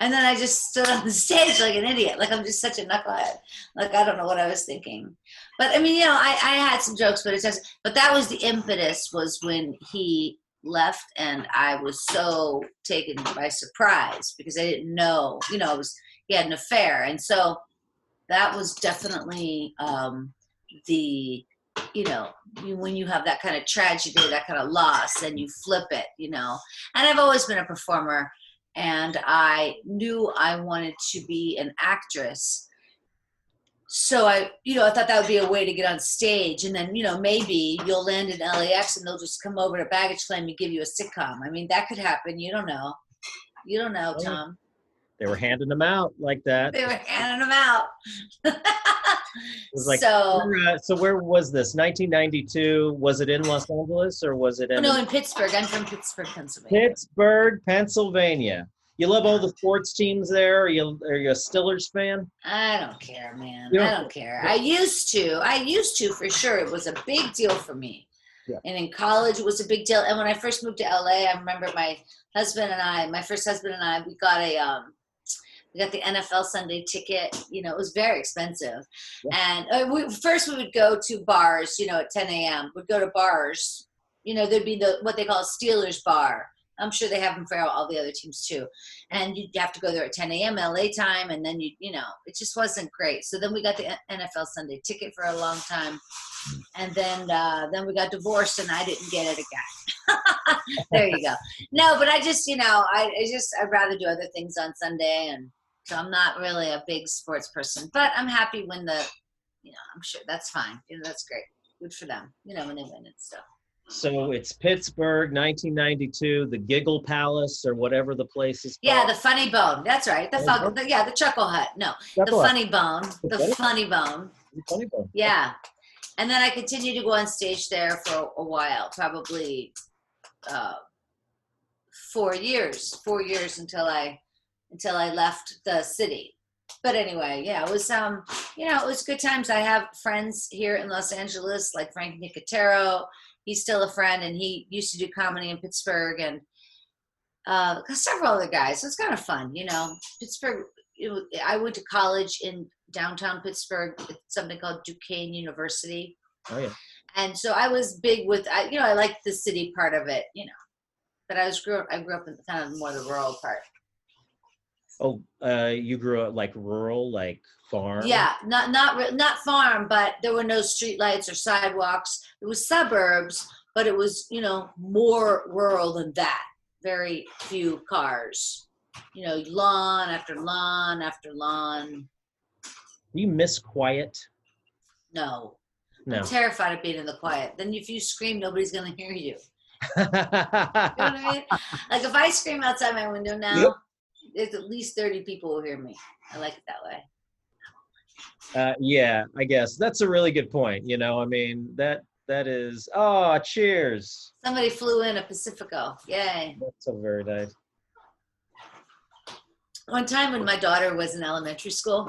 And then I just stood on the stage like an idiot. Like I'm just such a knucklehead. Like I don't know what I was thinking. But I mean, you know, I, I had some jokes, but it's just but that was the impetus was when he left and I was so taken by surprise because I didn't know, you know, it was he had an affair. And so that was definitely um the you know when you have that kind of tragedy that kind of loss and you flip it you know and i've always been a performer and i knew i wanted to be an actress so i you know i thought that would be a way to get on stage and then you know maybe you'll land in lax and they'll just come over to baggage claim and give you a sitcom i mean that could happen you don't know you don't know tom They were handing them out like that. They were handing them out. It was like, so, where, uh, so where was this? 1992. Was it in Los Angeles or was it oh, in no, in Pittsburgh. I'm from Pittsburgh, Pennsylvania. Pittsburgh, Pennsylvania? You love all the sports teams there? Are you are you a Stillers fan? I don't care, man. I don't- care. I used to. I used to for sure. It was a big deal for me. Yeah. And in college, it was a big deal. And when I first moved to LA, I remember my husband and I, my first husband and I, we got a, um, we got the NFL Sunday ticket. You know, it was very expensive. And uh, we, first, we would go to bars. You know, at 10 a.m. We'd go to bars. You know, there'd be the what they call a Steelers bar. I'm sure they have them for all the other teams too and you'd have to go there at 10 a.m. LA time, and then you, you know, it just wasn't great. So then we got the NFL Sunday ticket for a long time, and then uh, then we got divorced, and I didn't get it again. there you go. No, but I just, you know, I, I just I'd rather do other things on Sunday, and so I'm not really a big sports person. But I'm happy when the, you know, I'm sure that's fine. You know, that's great. Good for them. You know, when they win and stuff. So it's Pittsburgh, 1992, the Giggle Palace or whatever the place is. Yeah, the funny bone. That's right. The, fun, the yeah, the chuckle hut. No, That's the funny bone. The The funny- funny bone. The funny bone. Yeah. And then I continued to go on stage there for a while, probably uh, four years, four years until I until I left the city. But anyway, yeah, it was um, you know, it was good times. I have friends here in Los Angeles, like Frank Nicotero. He's still a friend, and he used to do comedy in Pittsburgh, and uh, several other guys. So it's kind of fun, you know. Pittsburgh. It, I went to college in downtown Pittsburgh. It's something called Duquesne University, Oh yeah. and so I was big with. I, you know, I liked the city part of it, you know. But I was grew. I grew up in kind of more the rural part. Oh, uh, you grew up like rural, like farm. Yeah, not not not farm, but there were no streetlights or sidewalks. It was suburbs, but it was you know more rural than that. Very few cars. You know, lawn after lawn after lawn. Do you miss quiet? No, No. I'm terrified of being in the quiet. Then if you scream, nobody's gonna hear you. You know what I mean? Like if I scream outside my window now, Yep. There's at least thirty people will hear me. I like it that way. uh, yeah, I guess that's a really good point. You know, I mean that that is. Oh, cheers. Somebody flew in a Pacifico. Yay. That's so very nice. one time when my daughter was in elementary school,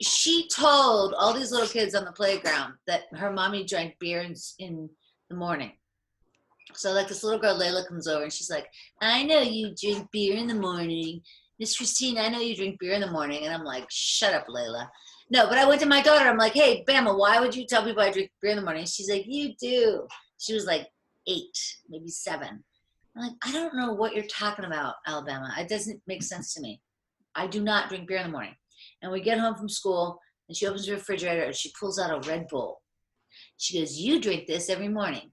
she told all these little kids on the playground that her mommy drank beer in, in the morning. So like this little girl Layla comes over and she's like, "I know you drink beer in the morning, Miss Christine. I know you drink beer in the morning." And I'm like, "Shut up, Layla." No, but I went to my daughter. I'm like, "Hey, Bama, why would you tell people I drink beer in the morning?" She's like, "You do." She was like eight, maybe seven. I'm like, I don't know what you're talking about, Alabama. It doesn't make sense to me. I do not drink beer in the morning. And we get home from school, and she opens the refrigerator and she pulls out a Red Bull. She goes, "You drink this every morning."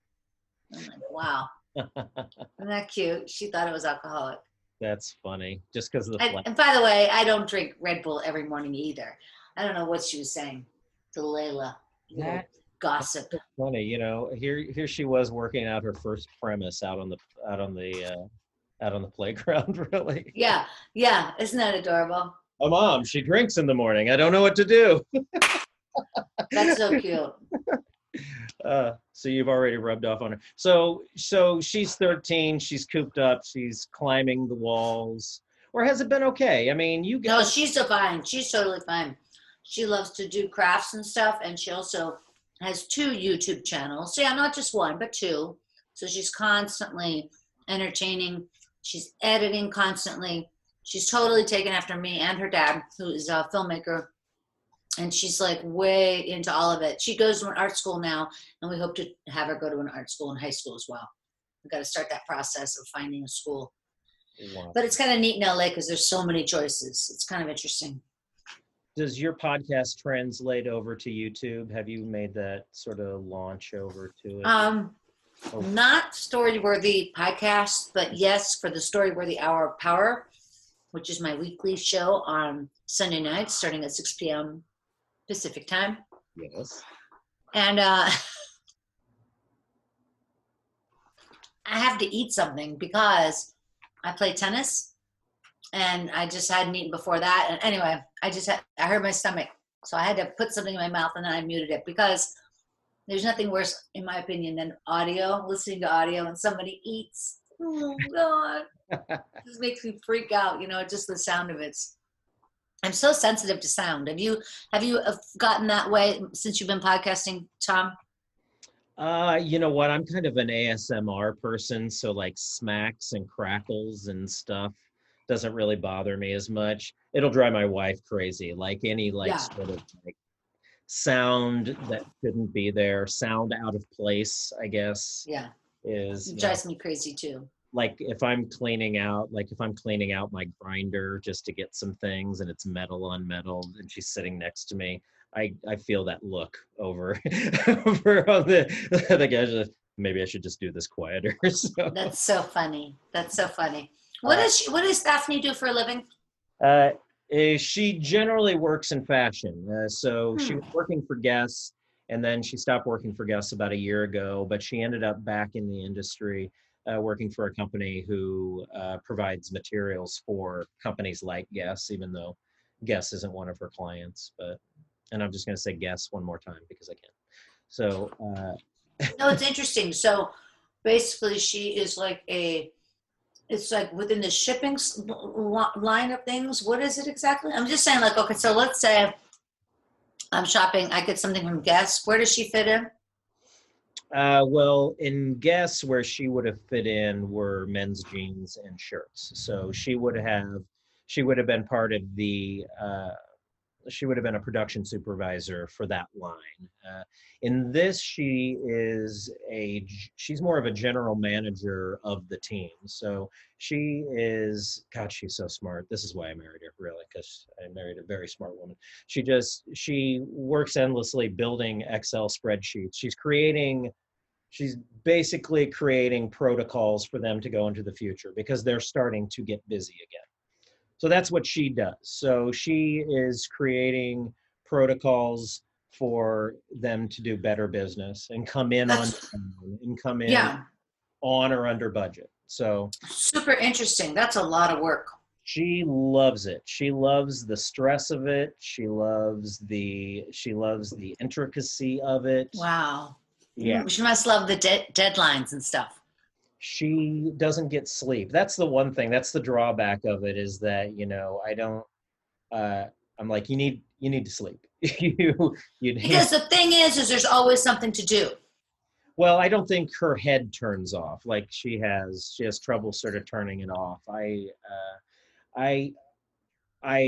I'm like, "Wow, isn't that cute?" She thought it was alcoholic. That's funny. Just because of the And, and by the way, I don't drink Red Bull every morning either. I don't know what she was saying to Layla. That- gossip. funny you know here here she was working out her first premise out on the out on the uh out on the playground really Yeah, yeah. Isn't that adorable? oh mom she drinks in the morning i don't know what to do That's so cute. Uh so you've already rubbed off on her so so she's 13 she's cooped up she's climbing the walls or has it been okay i mean you No, she's so fine. She's totally fine. She loves to do crafts and stuff, and she also has two YouTube channels. So yeah, not just one, but two. So she's constantly entertaining. She's editing constantly. She's totally taken after me and her dad, who is a filmmaker. And she's like way into all of it. She goes to an art school now, and we hope to have her go to an art school in high school as well. We've got to start that process of finding a school. Wow. But it's kind of neat in LA because there's so many choices. It's kind of interesting. does your podcast translate over to youtube have you made that sort of launch over to it Um, Oh. not storyworthy podcast, but yes, for the storyworthy hour of power, which is my weekly show on Sunday nights, starting at 6 p.m. Pacific time. yes And uh, I have to eat something because I play tennis and I just hadn't eaten before that. And anyway, I just had, I heard my stomach, so I had to put something in my mouth, and then I muted it because there's nothing worse, in my opinion, than audio. Listening to audio and somebody eats. Oh God, this makes me freak out. You know, just the sound of it's. I'm so sensitive to sound. Have you have you uh, gotten that way since you've been podcasting, Tom? Uh, you know what? I'm kind of an ASMR person, so like smacks and crackles and stuff doesn't really bother me as much. It'll drive my wife crazy. Like any like Yeah. sort of like sound that shouldn't be there, sound out of place, I guess, Yeah, is it know, drives me crazy too. Like if I'm cleaning out, like if I'm cleaning out my grinder just to get some things and it's metal on metal and she's sitting next to me, I I feel that look over over on the the guy. Maybe I should just do this quieter. so, That's so funny. That's so funny. What does she, what does Daphne do for a living? uh, eh, she generally works in fashion. Uh, so she Hmm. was working for Guess, and then she stopped working for Guess about a year ago. But she ended up back in the industry, uh, working for a company who uh, provides materials for companies like Guess, even though Guess isn't one of her clients. But and I'm just going to say Guess one more time because I can. So uh, No, it's interesting. So basically, she is like a. It's like within the shipping line of things. What is it exactly? I'm just saying, like, okay, so let's say I'm shopping. I get something from Guess. Where does she fit in? Uh, well, in guess where she would have fit in were men's jeans and shirts. So she would have, she would have been part of the, uh, she would have been a production supervisor for that line. Uh, in this, she is a, she's more of a general manager of the team. So she is, God, she's so smart. This is why I married her, really, because I married a very smart woman. She just, she works endlessly building Excel spreadsheets. She's creating she's basically creating protocols for them to go into the future because they're starting to get busy again. So that's what she does. So she is creating protocols for them to do better business and come in on That's- time and come in Yeah, on or under budget. So super interesting. That's a lot of work. she loves it. She loves the stress of it. She loves the she loves the intricacy of it. Wow. Yeah. She must love the de- deadlines and stuff. she doesn't get sleep that's the one thing that's the drawback of it is that you know i don't uh i'm like you need you need to sleep you you need, Because the thing is, is there's always something to do. well i don't think her head turns off like she has she has trouble sort of turning it off i uh i i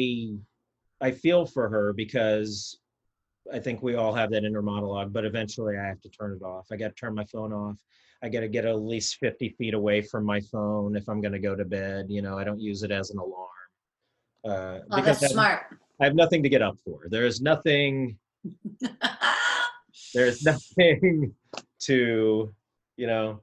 i feel for her because i think we all have that inner monologue but eventually i have to turn it off i got to turn my phone off i got to get at least 50 feet away from my phone if i'm going to go to bed you know i don't use it as an alarm uh, Oh, because that's I- smart. I have nothing to get up for. There's nothing there's nothing to you know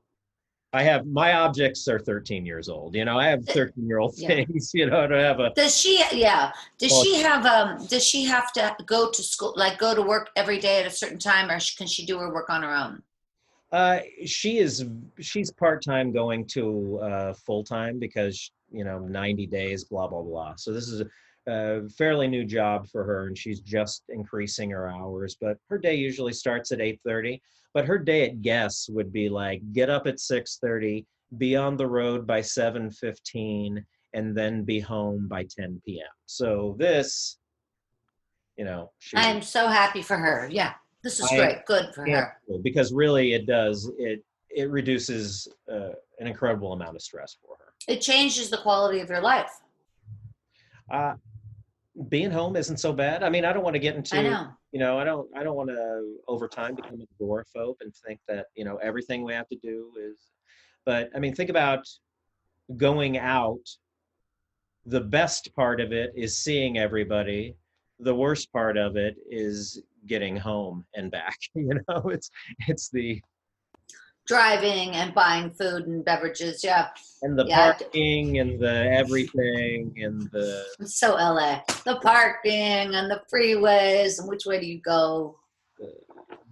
i have my objects are 13 years old you know i have 13 year old Yeah. things you know i don't have a Does she? Yeah. Does she have? Um. Does she have to go to school? Like go to work every day at a certain time, or can she do her work on her own? uh she is she's part-time going to uh full-time because you know 90 days blah blah blah so this is a, fairly new job for her and she's just increasing her hours but her day usually starts at 8.30 but her day at guess would be like get up at 6.30 be on the road by 7.15 and then be home by 10 p.m so this you know she, I'm so happy for her. Yeah. This is I- great. Good for Yeah, her. because really it does it it reduces uh, an incredible amount of stress for her It changes the quality of your life. uh being home isn't so bad. I mean i don't want to get into know. you know i don't i don't want to over time become an agoraphobe and think that you know everything we have to do is but i mean think about going out. The best part of it is seeing everybody. The worst part of it is getting home and back you know? It's it's the Driving and buying food and beverages. Yeah. and the Yeah. parking and the everything and the so LA. The parking and the freeways and which way do you go?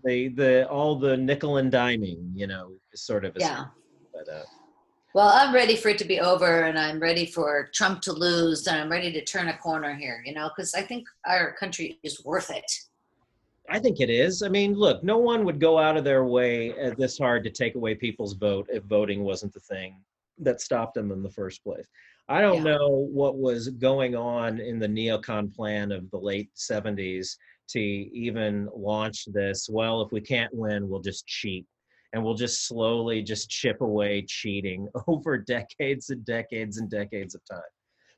the the all the nickel and diming you know sort of Yeah. but uh Well, I'm ready for it to be over and I'm ready for Trump to lose and I'm ready to turn a corner here, you know, because I think our country is worth it. I think it is. I mean, look, no one would go out of their way uh, this hard to take away people's vote if voting wasn't the thing that stopped them in the first place. I don't Yeah. know what was going on in the neocon plan of the late 70s to even launch this. Well, if we can't win, we'll just cheat. And we'll just slowly just chip away cheating over decades and decades and decades of time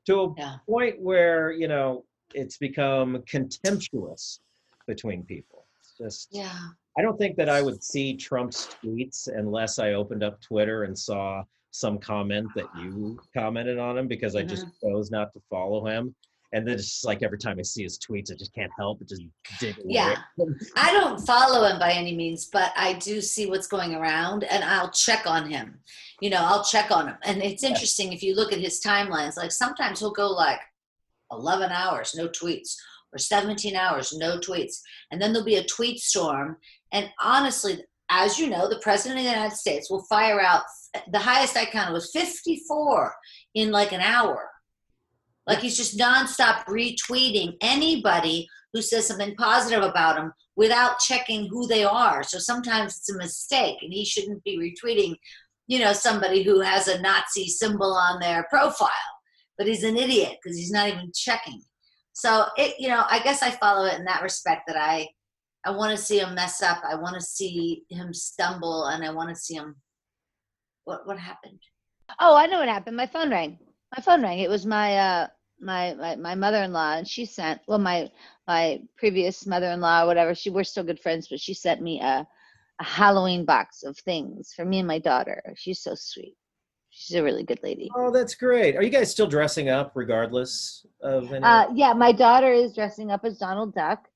to a Yeah. point where, you know, it's become contemptuous between people. It's just Yeah. I don't think that I would see Trump's tweets unless I opened up Twitter and saw some comment that you commented on him because I just mm-hmm. chose not to follow him. And then it's just like every time I see his tweets, I just can't help but just dig. Yeah. I don't follow him by any means, but I do see what's going around and I'll check on him. You know, I'll check on him. And it's interesting if you look at his timelines, like sometimes he'll go like 11 hours, no tweets, or 17 hours, no tweets. And then there'll be a tweet storm. And honestly, as you know, the president of the United States will fire out the highest I counted was 54 in like an hour. Like he's just nonstop retweeting anybody who says something positive about him without checking who they are. So sometimes it's a mistake, and he shouldn't be retweeting, you know, somebody who has a Nazi symbol on their profile. But he's an idiot because he's not even checking. So it, you know, I guess I follow it in that respect that I, I want to see him mess up. I want to see him stumble, and I want to see him. What what happened? Oh, I know what happened. My phone rang. My phone rang. It was my uh my my, my mother-in-law and she sent well my my previous mother-in-law whatever, she we're still good friends, but she sent me a a Halloween box of things for me and my daughter. She's so sweet. She's a really good lady. Oh, that's great. Are you guys still dressing up regardless of any? Uh, yeah, my daughter is dressing up as Donald Duck.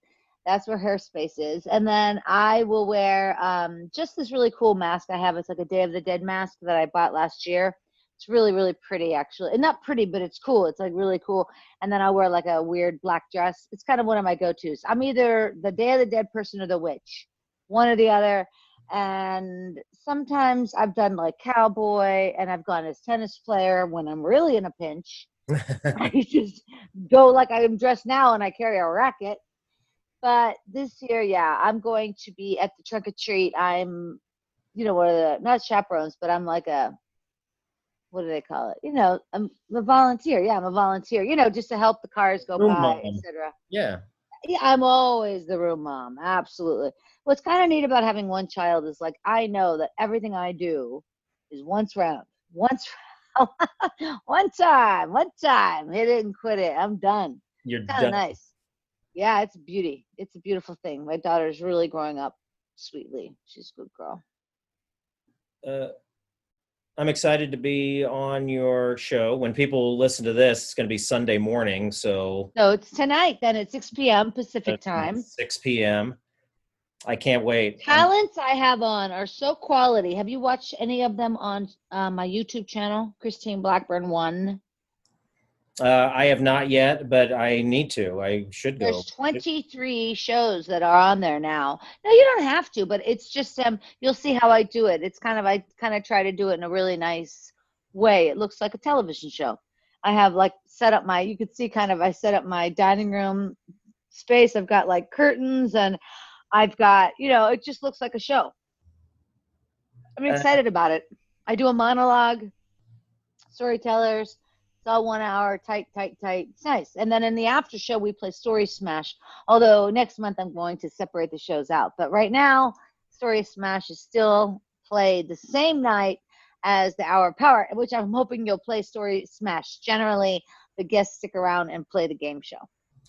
That's where her space is. And then I will wear um, just this really cool mask I have. It's like a Day of the Dead mask that I bought last year. It's really, really pretty, actually. And not pretty, but it's cool. It's like really cool. And then I'll wear like a weird black dress. It's kind of one of my go tos. I'm either the Day of the Dead person or the witch, one or the other. And sometimes I've done like cowboy and I've gone as tennis player when I'm really in a pinch. I just go like I'm dressed now and I carry a racket. But this year, yeah, I'm going to be at the trunk or treat. I'm, you know, one of the not chaperones, but I'm like a, what do they call it? You know, I'm a volunteer. Yeah, I'm a volunteer. You know, just to help the cars go Room by, etc. yeah. Yeah, I'm always the room mom. Absolutely. What's kind of neat about having one child is like I know that everything I do is once round, once, one time, one time, hit it and quit it. I'm done. You're of done. nice. Yeah, it's beauty. It's a beautiful thing. My daughter's really growing up sweetly. She's a good girl. uh, I'm excited to be on your show. When people listen to this, it's going to be Sunday morning, so So it's tonight, then at 6 p.m. Pacific time. 6 p.m. I can't wait. I'm- Talents I have on are so quality. Have you watched any of them on uh, my YouTube channel, Christine Blackburn One? Uh, I have not yet, but I need to. I should go. There's 23 shows that are on there now. No, you don't have to, but it's just um you'll see how I do it. It's kind of I kind of try to do it in a really nice way. It looks like a television show. I have like set up my you could see kind of I set up my dining room space. I've got like curtains and I've got, you know, it just looks like a show. I'm Uh, excited about it. I do a monologue, storytellers. It's all one hour, tight, tight, tight. It's nice. And then in the after show, we play Story Smash. Although next month I'm going to separate the shows out. But right now, Story Smash is still played the same night as the Hour of Power, which I'm hoping you'll play Story Smash. Generally, the guests stick around and play the game show.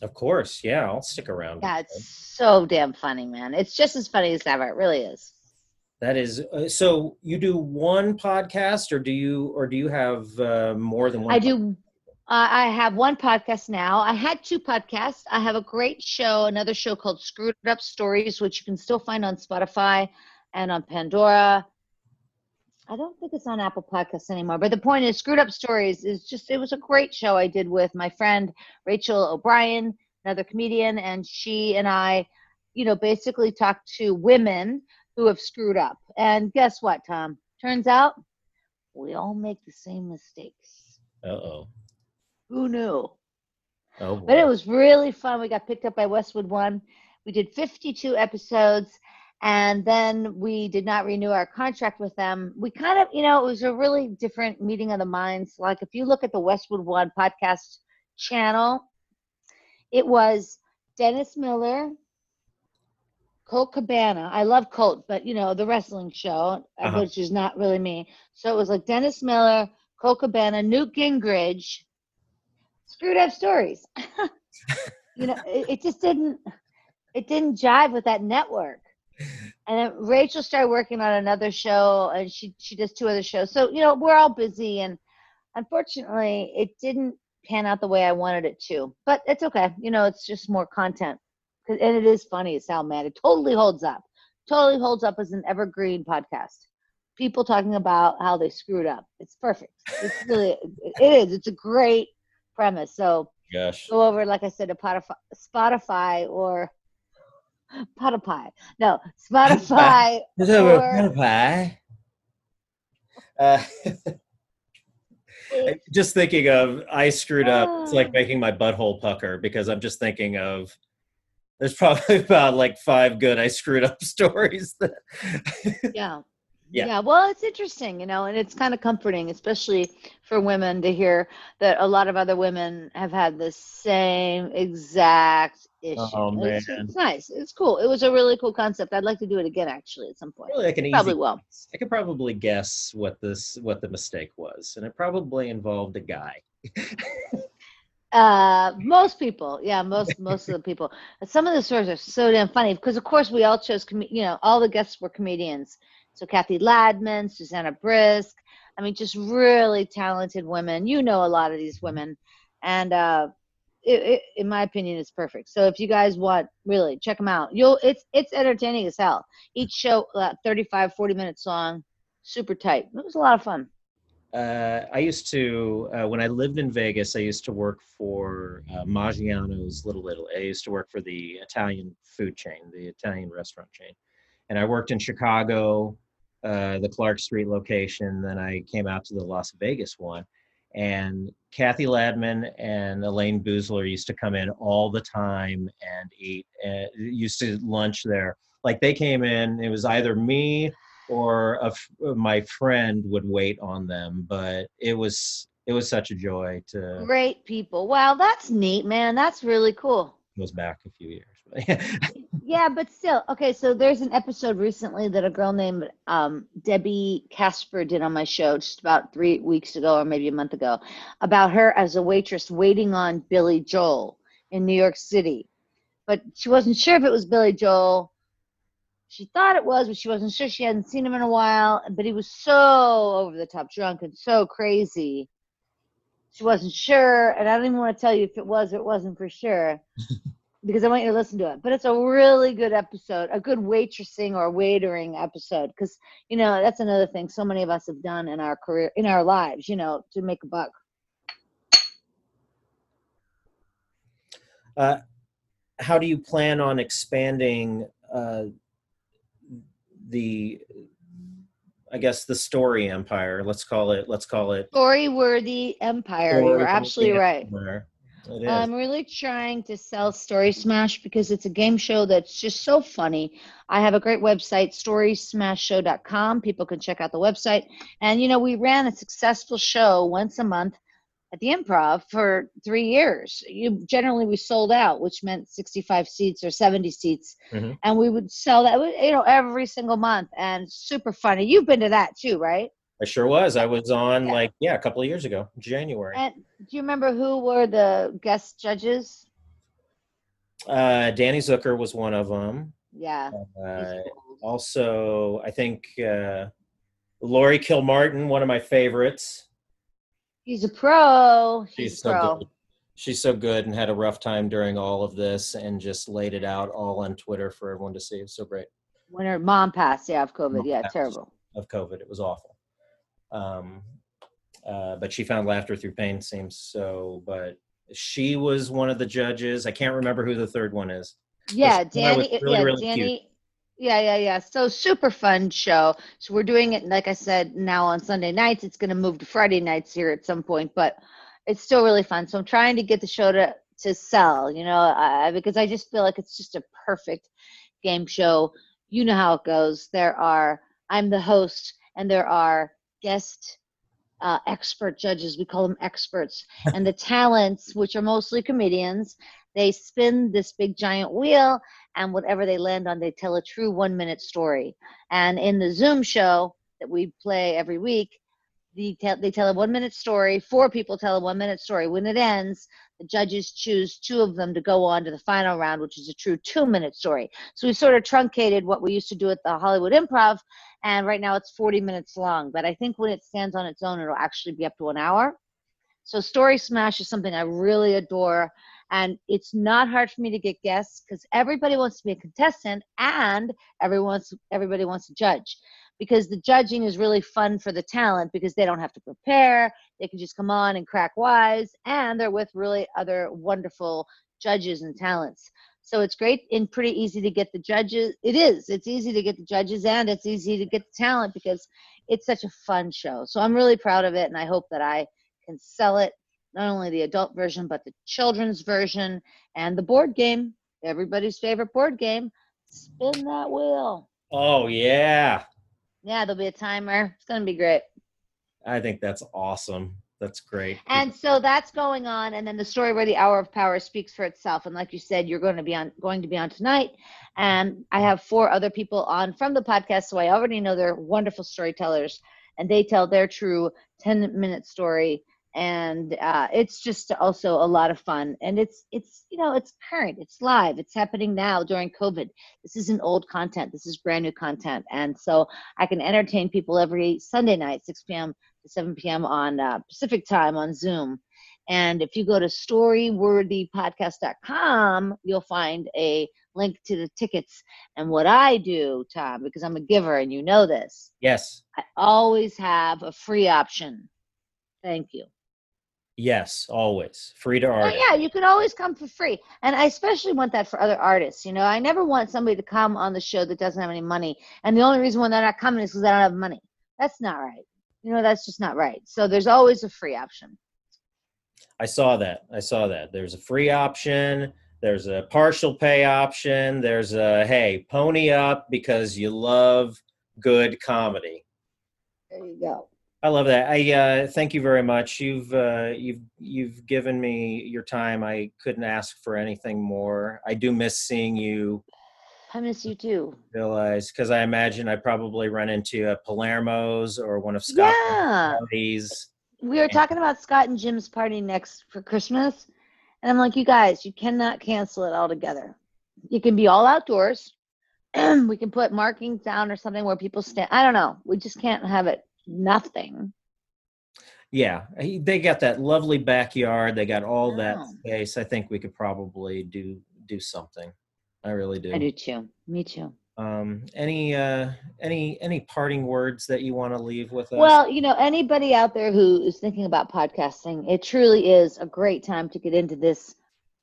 Of course, yeah, I'll stick around. Yeah, it's so damn funny, man. It's just as funny as ever. It really is. That is uh, so. You do one podcast, or do you, or do you have uh, more than one? I do. Uh, I have one podcast now. I had two podcasts. I have a great show, another show called Screwed Up Stories, which you can still find on Spotify and on Pandora. I don't think it's on Apple Podcasts anymore. But the point is, Screwed Up Stories is just, it was a great show I did with my friend Rachel O'Brien, another comedian, and she and I, you know, basically talked to women who have screwed up. And guess what, Tom? Turns out we all make the same mistakes. Uh oh. Who knew? Oh. But it was really fun. We got picked up by Westwood One. We did 52 episodes, and then we did not renew our contract with them. We kind of, you know, it was a really different meeting of the minds. Like if you look at the Westwood One podcast channel, it was Dennis Miller, Colt Cabana. I love Colt, but you know, the wrestling show, uh, Uh-huh. which is not really me. So it was like Dennis Miller, Colt Cabana, Newt Gingrich, screwed up stories. you know, it, it just didn't it didn't jive with that network. And then Rachel started working on another show and she she does two other shows. So, you know, we're all busy and unfortunately it didn't pan out the way I wanted it to. But it's okay. You know, it's just more content. And it is funny as hell, man. It totally holds up. Totally holds up as an evergreen podcast. People talking about how they screwed up. It's perfect. It's really it is. It's a great premise. So Gosh. go over, like I said, to Spotify, Spotify or Spotify. No, Spotify. or. Uh, just thinking of I screwed up. It's like Ah. making my butthole pucker because I'm just thinking of. There's probably about like five good I screwed up stories. That yeah. Yeah. yeah. Well, it's interesting, you know, and it's kind of comforting, especially for women to hear that a lot of other women have had the same exact issue. Oh, man. it's nice. It's cool. It was a really cool concept. I'd like to do it again, actually, at some point. really like an easy. Probably will. I could probably guess what this what the mistake was, and it probably involved a guy. Uh, most people, yeah, most most of the people. Some of the stories are so damn funny because, of course, we all chose, com- you know, all the guests were comedians. So Kathy Ladman, Susanna Brisk. I mean, just really talented women. You know a lot of these women, and uh, it, it, in my opinion, it's perfect. So if you guys want, really check them out. You'll it's it's entertaining as hell. Each show, uh, 35, 40 minutes long, super tight. It was a lot of fun. Uh, I used to uh, when I lived in Vegas. I used to work for uh, Maggiano's Little Italy. I used to work for the Italian food chain, the Italian restaurant chain, and I worked in Chicago, uh, the Clark Street location. Then I came out to the Las Vegas one, and Kathy Ladman and Elayne Boosler used to come in all the time and eat. Uh, used to lunch there. Like they came in, it was either me or a f- my friend would wait on them. But it was it was such a joy to. Great people. Wow, that's neat, man. That's really cool. Goes back a few years. Yeah, but still, okay. So there's an episode recently that a girl named um, Debbie Casper did on my show just about three weeks ago or maybe a month ago about her as a waitress waiting on Billy Joel in New York City. But she wasn't sure if it was Billy Joel. She thought it was, but she wasn't sure. She hadn't seen him in a while, but he was so over the top drunk and so crazy. She wasn't sure, and I don't even want to tell you if it was or it wasn't for sure because I want you to listen to it. But it's a really good episode, a good waitressing or waitering episode. Because you know that's another thing so many of us have done in our career, in our lives. You know, to make a buck. uh, how do you plan on expanding uh, the? I guess the story empire. Let's call it. Let's call it. Story worthy empire. You're absolutely right. Empire. Is. I'm really trying to sell Story Smash because it's a game show that's just so funny. I have a great website, storysmashshow.com. People can check out the website. And, you know, we ran a successful show once a month at the improv for three years. You generally we sold out, which meant 65 seats or 70 seats. Mhm. And we would sell that, you know, every single month and super funny. You've been to that too, right? I sure was. I was on Yeah. like yeah, a couple of years ago, January. And do you remember who were the guest judges? Uh, Danny Zuker was one of them. Yeah. Uh, also, I think uh, Laurie Kilmartin, one of my favorites. He's a pro. He's She's a so pro. good. She's so good and had a rough time during all of this and just laid it out all on Twitter for everyone to see. It was so great. When her mom passed, yeah, of COVID. Mom Yeah, terrible. Of COVID, it was awful. Um, uh, but she found laughter through pain. Seems so. But she was one of the judges. I can't remember who the third one is. Yeah, Danny. really, yeah, really cute. Yeah, yeah, yeah. So super fun show. So we're doing it, like I said, now on Sunday nights. It's going to move to Friday nights here at some point, but it's still really fun. So I'm trying to get the show to to sell, you know, uh, because I just feel like it's just a perfect game show. You know how it goes. There are I'm the host, and there are guest uh, expert judges. We call them experts, and the talents, which are mostly comedians, they spin this big giant wheel, and whatever they land on, they tell a true one minute story. And in the Zoom show that we play every week, the tell, they tell a one minute story. Four people tell a one minute story. When it ends, the judges choose two of them to go on to the final round, which is a true two minute story. So we sort of truncated what we used to do at the Hollywood Improv, and right now it's 40 minutes long. But I think when it stands on its own, it'll actually be up to an hour. So Story Smash is something I really adore. And it's not hard for me to get guests because everybody wants to be a contestant and everyone's everybody wants to judge because the judging is really fun for the talent because they don't have to prepare. They can just come on and crack wise, and they're with really other wonderful judges and talents. So it's great and pretty easy to get the judges. It is. It's easy to get the judges and it's easy to get the talent because it's such a fun show. So I'm really proud of it and I hope that I can sell it, not only the adult version, but the children's version and the board game, everybody's favorite board game. Spin that wheel. Oh yeah. Yeah, there'll be a timer. It's going to be great. I think that's awesome. That's great. And so that's going on, and then the story where the hour of power speaks for itself. And like you said, you're going to be on going to be on tonight, and I have four other people on from the podcast, so I already know they're wonderful storytellers, and they tell their true 10 minute story and uh, it's just also a lot of fun and it's it's you know it's current it's live it's happening now during covid. This isn't old content this is brand new content and so i can entertain people every sunday night 6 p.m to 7 p.m on uh, pacific time on zoom. And if you go to storyworthypodcast.com you'll find a link to the tickets. And what i do tom because i'm a giver and you know this yes. I always have a free option. Thank you Yes, always free to Oh, yeah, you can always come for free. And I especially want that for other artists. You know, I never want somebody to come on the show that doesn't have any money. And the only reason why they're not coming is because they don't have money. That's not right. You know, that's just not right. So there's always a free option. I saw that. I saw that. There's a free option. There's a partial pay option. There's a hey, pony up because you love good comedy. There you go. I love that. I uh, thank you very much. You've uh, you've you've given me your time. I couldn't ask for anything more. I do miss seeing you, I miss you too. realize because I imagine I probably run into a Palermo's or one of Scott's Yeah. parties. We were talking about Scott and Jim's party next for Christmas. And I'm like, you guys, you cannot cancel it altogether. You can be all outdoors. we can put markings down or something where people stand. I don't know. We just can't have it nothing. Yeah, he- they got that lovely backyard. They got all that Oh. space. I think we could probably do do something. I really do. I do too. Me too. Um, any uh, any any parting words that you want to leave with us? Well, you know, anybody out there who is thinking about podcasting, it truly is a great time to get into this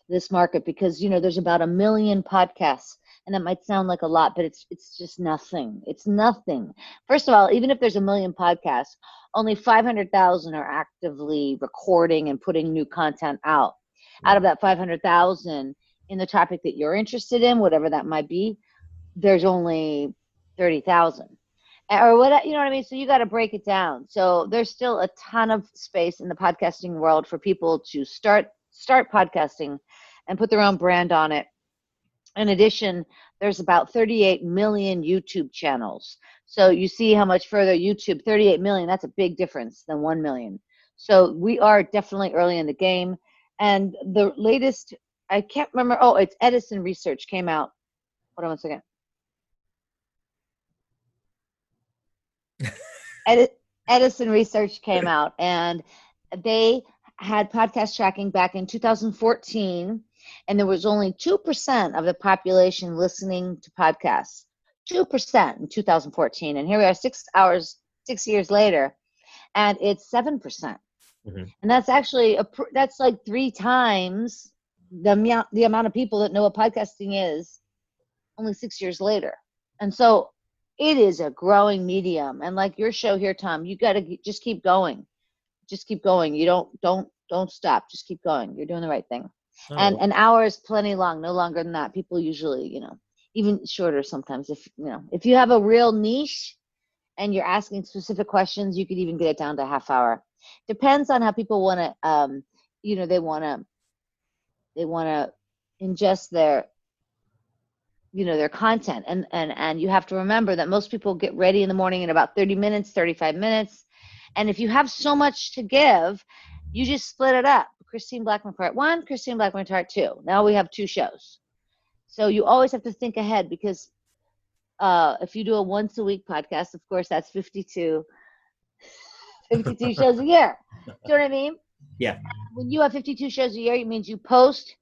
this market because you know there's about a million podcasts and that might sound like a lot but it's it's just nothing it's nothing first of all even if there's a million podcasts only 500,000 are actively recording and putting new content out out of that 500,000 in the topic that you're interested in whatever that might be there's only 30,000 or what you know what I mean. So you got to break it down. So there's still a ton of space in the podcasting world for people to start start podcasting and put their own brand on it. In addition, there's about 38 million YouTube channels. So you see how much further YouTube 38 million. That's a big difference than 1 million. So we are definitely early in the game. And the latest, I can't remember. Oh, it's Edison Research came out. Hold on one second. Edi- Edison Research came out and they had podcast tracking back in 2014, and there was only 2% of the population listening to podcasts. 2% in 2014. And here we are six hours, six years later, and it's 7%. percent Mhm. And that's actually, a, pr- that's like three times the amount, the amount of people that know what podcasting is only six years later. And so it is a growing medium. And like your show here, Tom, you got to just keep going. Just keep going. You don't, don't, don't stop. Just keep going. You're doing the right thing. Oh, And an hour is plenty long, no longer than that. People usually, you know, even shorter sometimes. If, you know, if you have a real niche and you're asking specific questions, you could even get it down to a half hour. Depends on how people want to, um, you know, they want to, they want to ingest their you know their content and and and you have to remember that most people get ready in the morning in about 30 minutes 35 minutes and if you have so much to give you just split it up christine blackburn part one christine blackburn part two now we have two shows so you always have to think ahead because uh if you do a once a week podcast of course that's 52 52 shows a year do you know what i mean Yeah. when you have 52 shows a year it means you post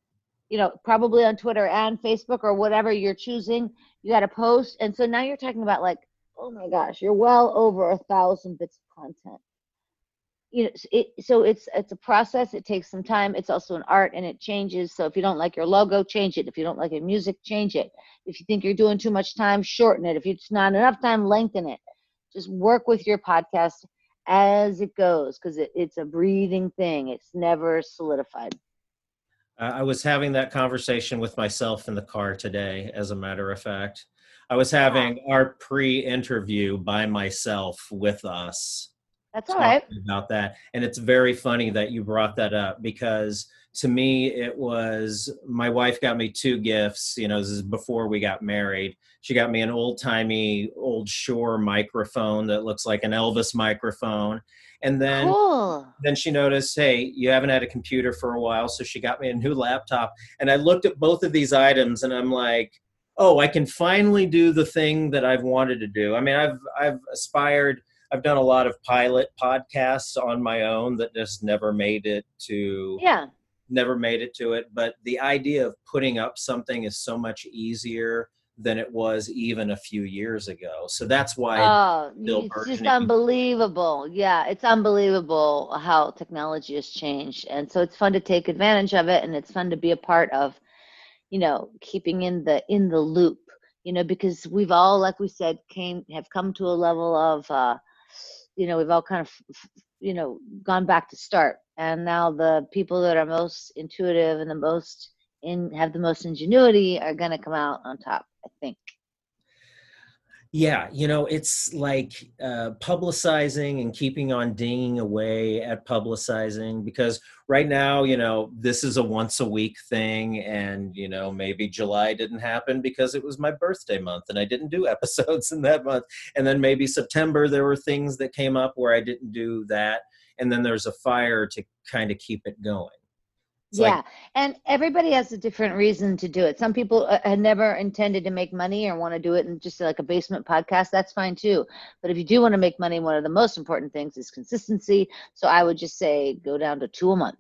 you know, probably on Twitter and Facebook or whatever you're choosing, you got to post. And so now you're talking about like, oh my gosh, you're well over a thousand bits of content. You know, it, so it's it's a process. It takes some time. It's also an art, and it changes. So if you don't like your logo, change it. If you don't like your music, change it. If you think you're doing too much time, shorten it. If it's not enough time, lengthen it. Just work with your podcast as it goes because it, it's a breathing thing. It's never solidified. I I was having that conversation with myself in the car today, as a matter of fact. I was having our pre interview by myself with us. That's all right. about that. And it's very funny that you brought that up because to me, it was my wife got me two gifts. You know, this is before we got married. She got me an old timey, old Shure microphone that looks like an Elvis microphone. And then Cool. then she noticed, hey, you haven't had a computer for a while, so she got me a new laptop. And I looked at both of these items and I'm like, oh, I can finally do the thing that I've wanted to do. I mean, I've I've aspired, I've done a lot of pilot podcasts on my own that just never made it to Yeah. never made it to it. But the idea of putting up something is so much easier than it was even a few years ago. So that's why Oh, still it's just unbelievable. Yeah, it's unbelievable how technology has changed. And so it's fun to take advantage of it and it's fun to be a part of, you know, keeping in the in the loop, you know, because we've all like we said came have come to a level of uh you know, we've all kind of you know, gone back to start. And now the people that are most intuitive and the most in have the most ingenuity are going to come out on top, I think. Yeah, you know, it's like uh, publicizing and keeping on dinging away at publicizing because right now, you know, this is a once a week thing. And, you know, maybe July didn't happen because it was my birthday month and I didn't do episodes in that month. And then maybe September, there were things that came up where I didn't do that. And then there's a fire to kind of keep it going. Yeah, like- and everybody has a different reason to do it. Some people uh, had never intended to make money or want to do it in just like a basement podcast. That's fine too. But if you do want to make money, one of the most important things is consistency. So I would just say go down to two a month.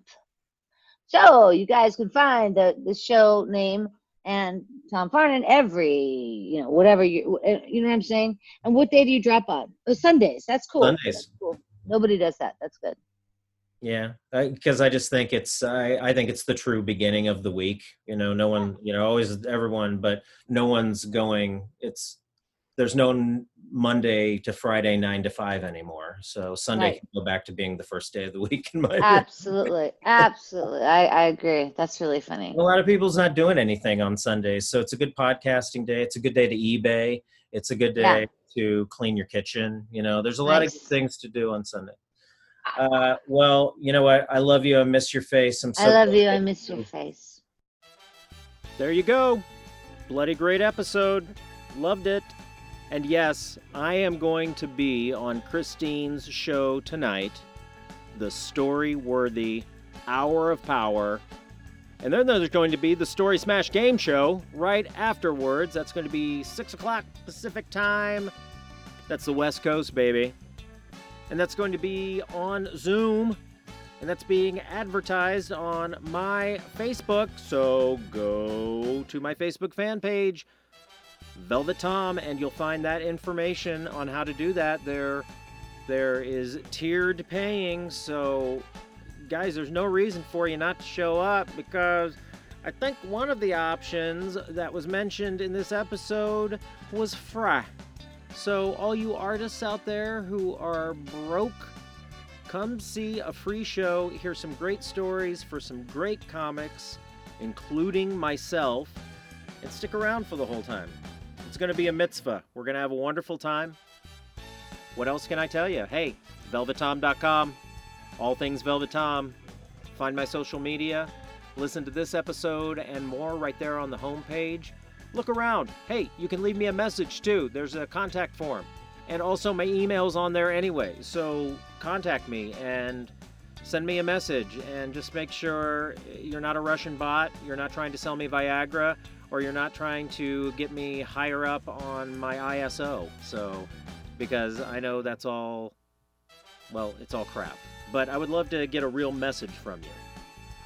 So you guys can find the the show name and Tom Farnan every you know whatever you uh, you know what I'm saying. And what day do you drop on? Oh, Sundays. That's cool. Sundays. That's cool. Nobody does that. That's good. Yeah, because I, just think it's I, I think it's the true beginning of the week. You know, no one, you know, always everyone, but no one's going. It's there's no Monday to Friday nine to five anymore. So Sunday Right. can go back to being the first day of the week in my. Absolutely, absolutely. I I agree. That's really funny. A lot of people's not doing anything on Sundays, so it's a good podcasting day. It's a good day to eBay. It's a good day Yeah. to clean your kitchen. You know, there's a lot of Nice. things to do on Sunday. Uh, well, you know what? I love you. I miss your face. I'm so I love glad you. I miss your face. There you go. Bloody great episode. Loved it. And yes, I am going to be on Christine's show tonight, the story worthy Hour of Power. And then there's going to be the Story Smash Game Show right afterwards. That's going to be 6 o'clock Pacific time. That's the West Coast, baby. And that's going to be on Zoom and that's being advertised on my Facebook. So go to my Facebook fan page, Velvet Tom, and you'll find that information on how to do that. There, there is tiered paying. So, guys, there's no reason for you not to show up because I think one of the options that was mentioned in this episode was Fra. So, all you artists out there who are broke, come see a free show, hear some great stories for some great comics, including myself, and stick around for the whole time. It's going to be a mitzvah. We're going to have a wonderful time. What else can I tell you? Hey, velvetom.com, all things Velvet Tom. Find my social media, listen to this episode and more right there on the homepage. Look around. Hey, you can leave me a message too. There's a contact form. And also, my email's on there anyway. So contact me and send me a message and just make sure you're not a Russian bot, you're not trying to sell me Viagra, or you're not trying to get me higher up on my ISO. So, because I know that's all, well, it's all crap. But I would love to get a real message from you.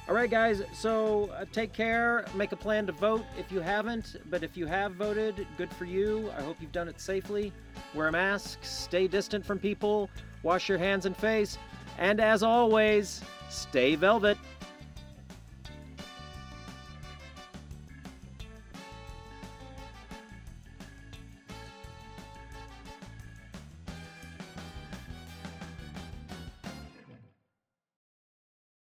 All right, guys, so uh, take care. Make a plan to vote if you haven't, but if you have voted, good for you. I hope you've done it safely. Wear a mask, stay distant from people, wash your hands and face, and as always, stay velvet.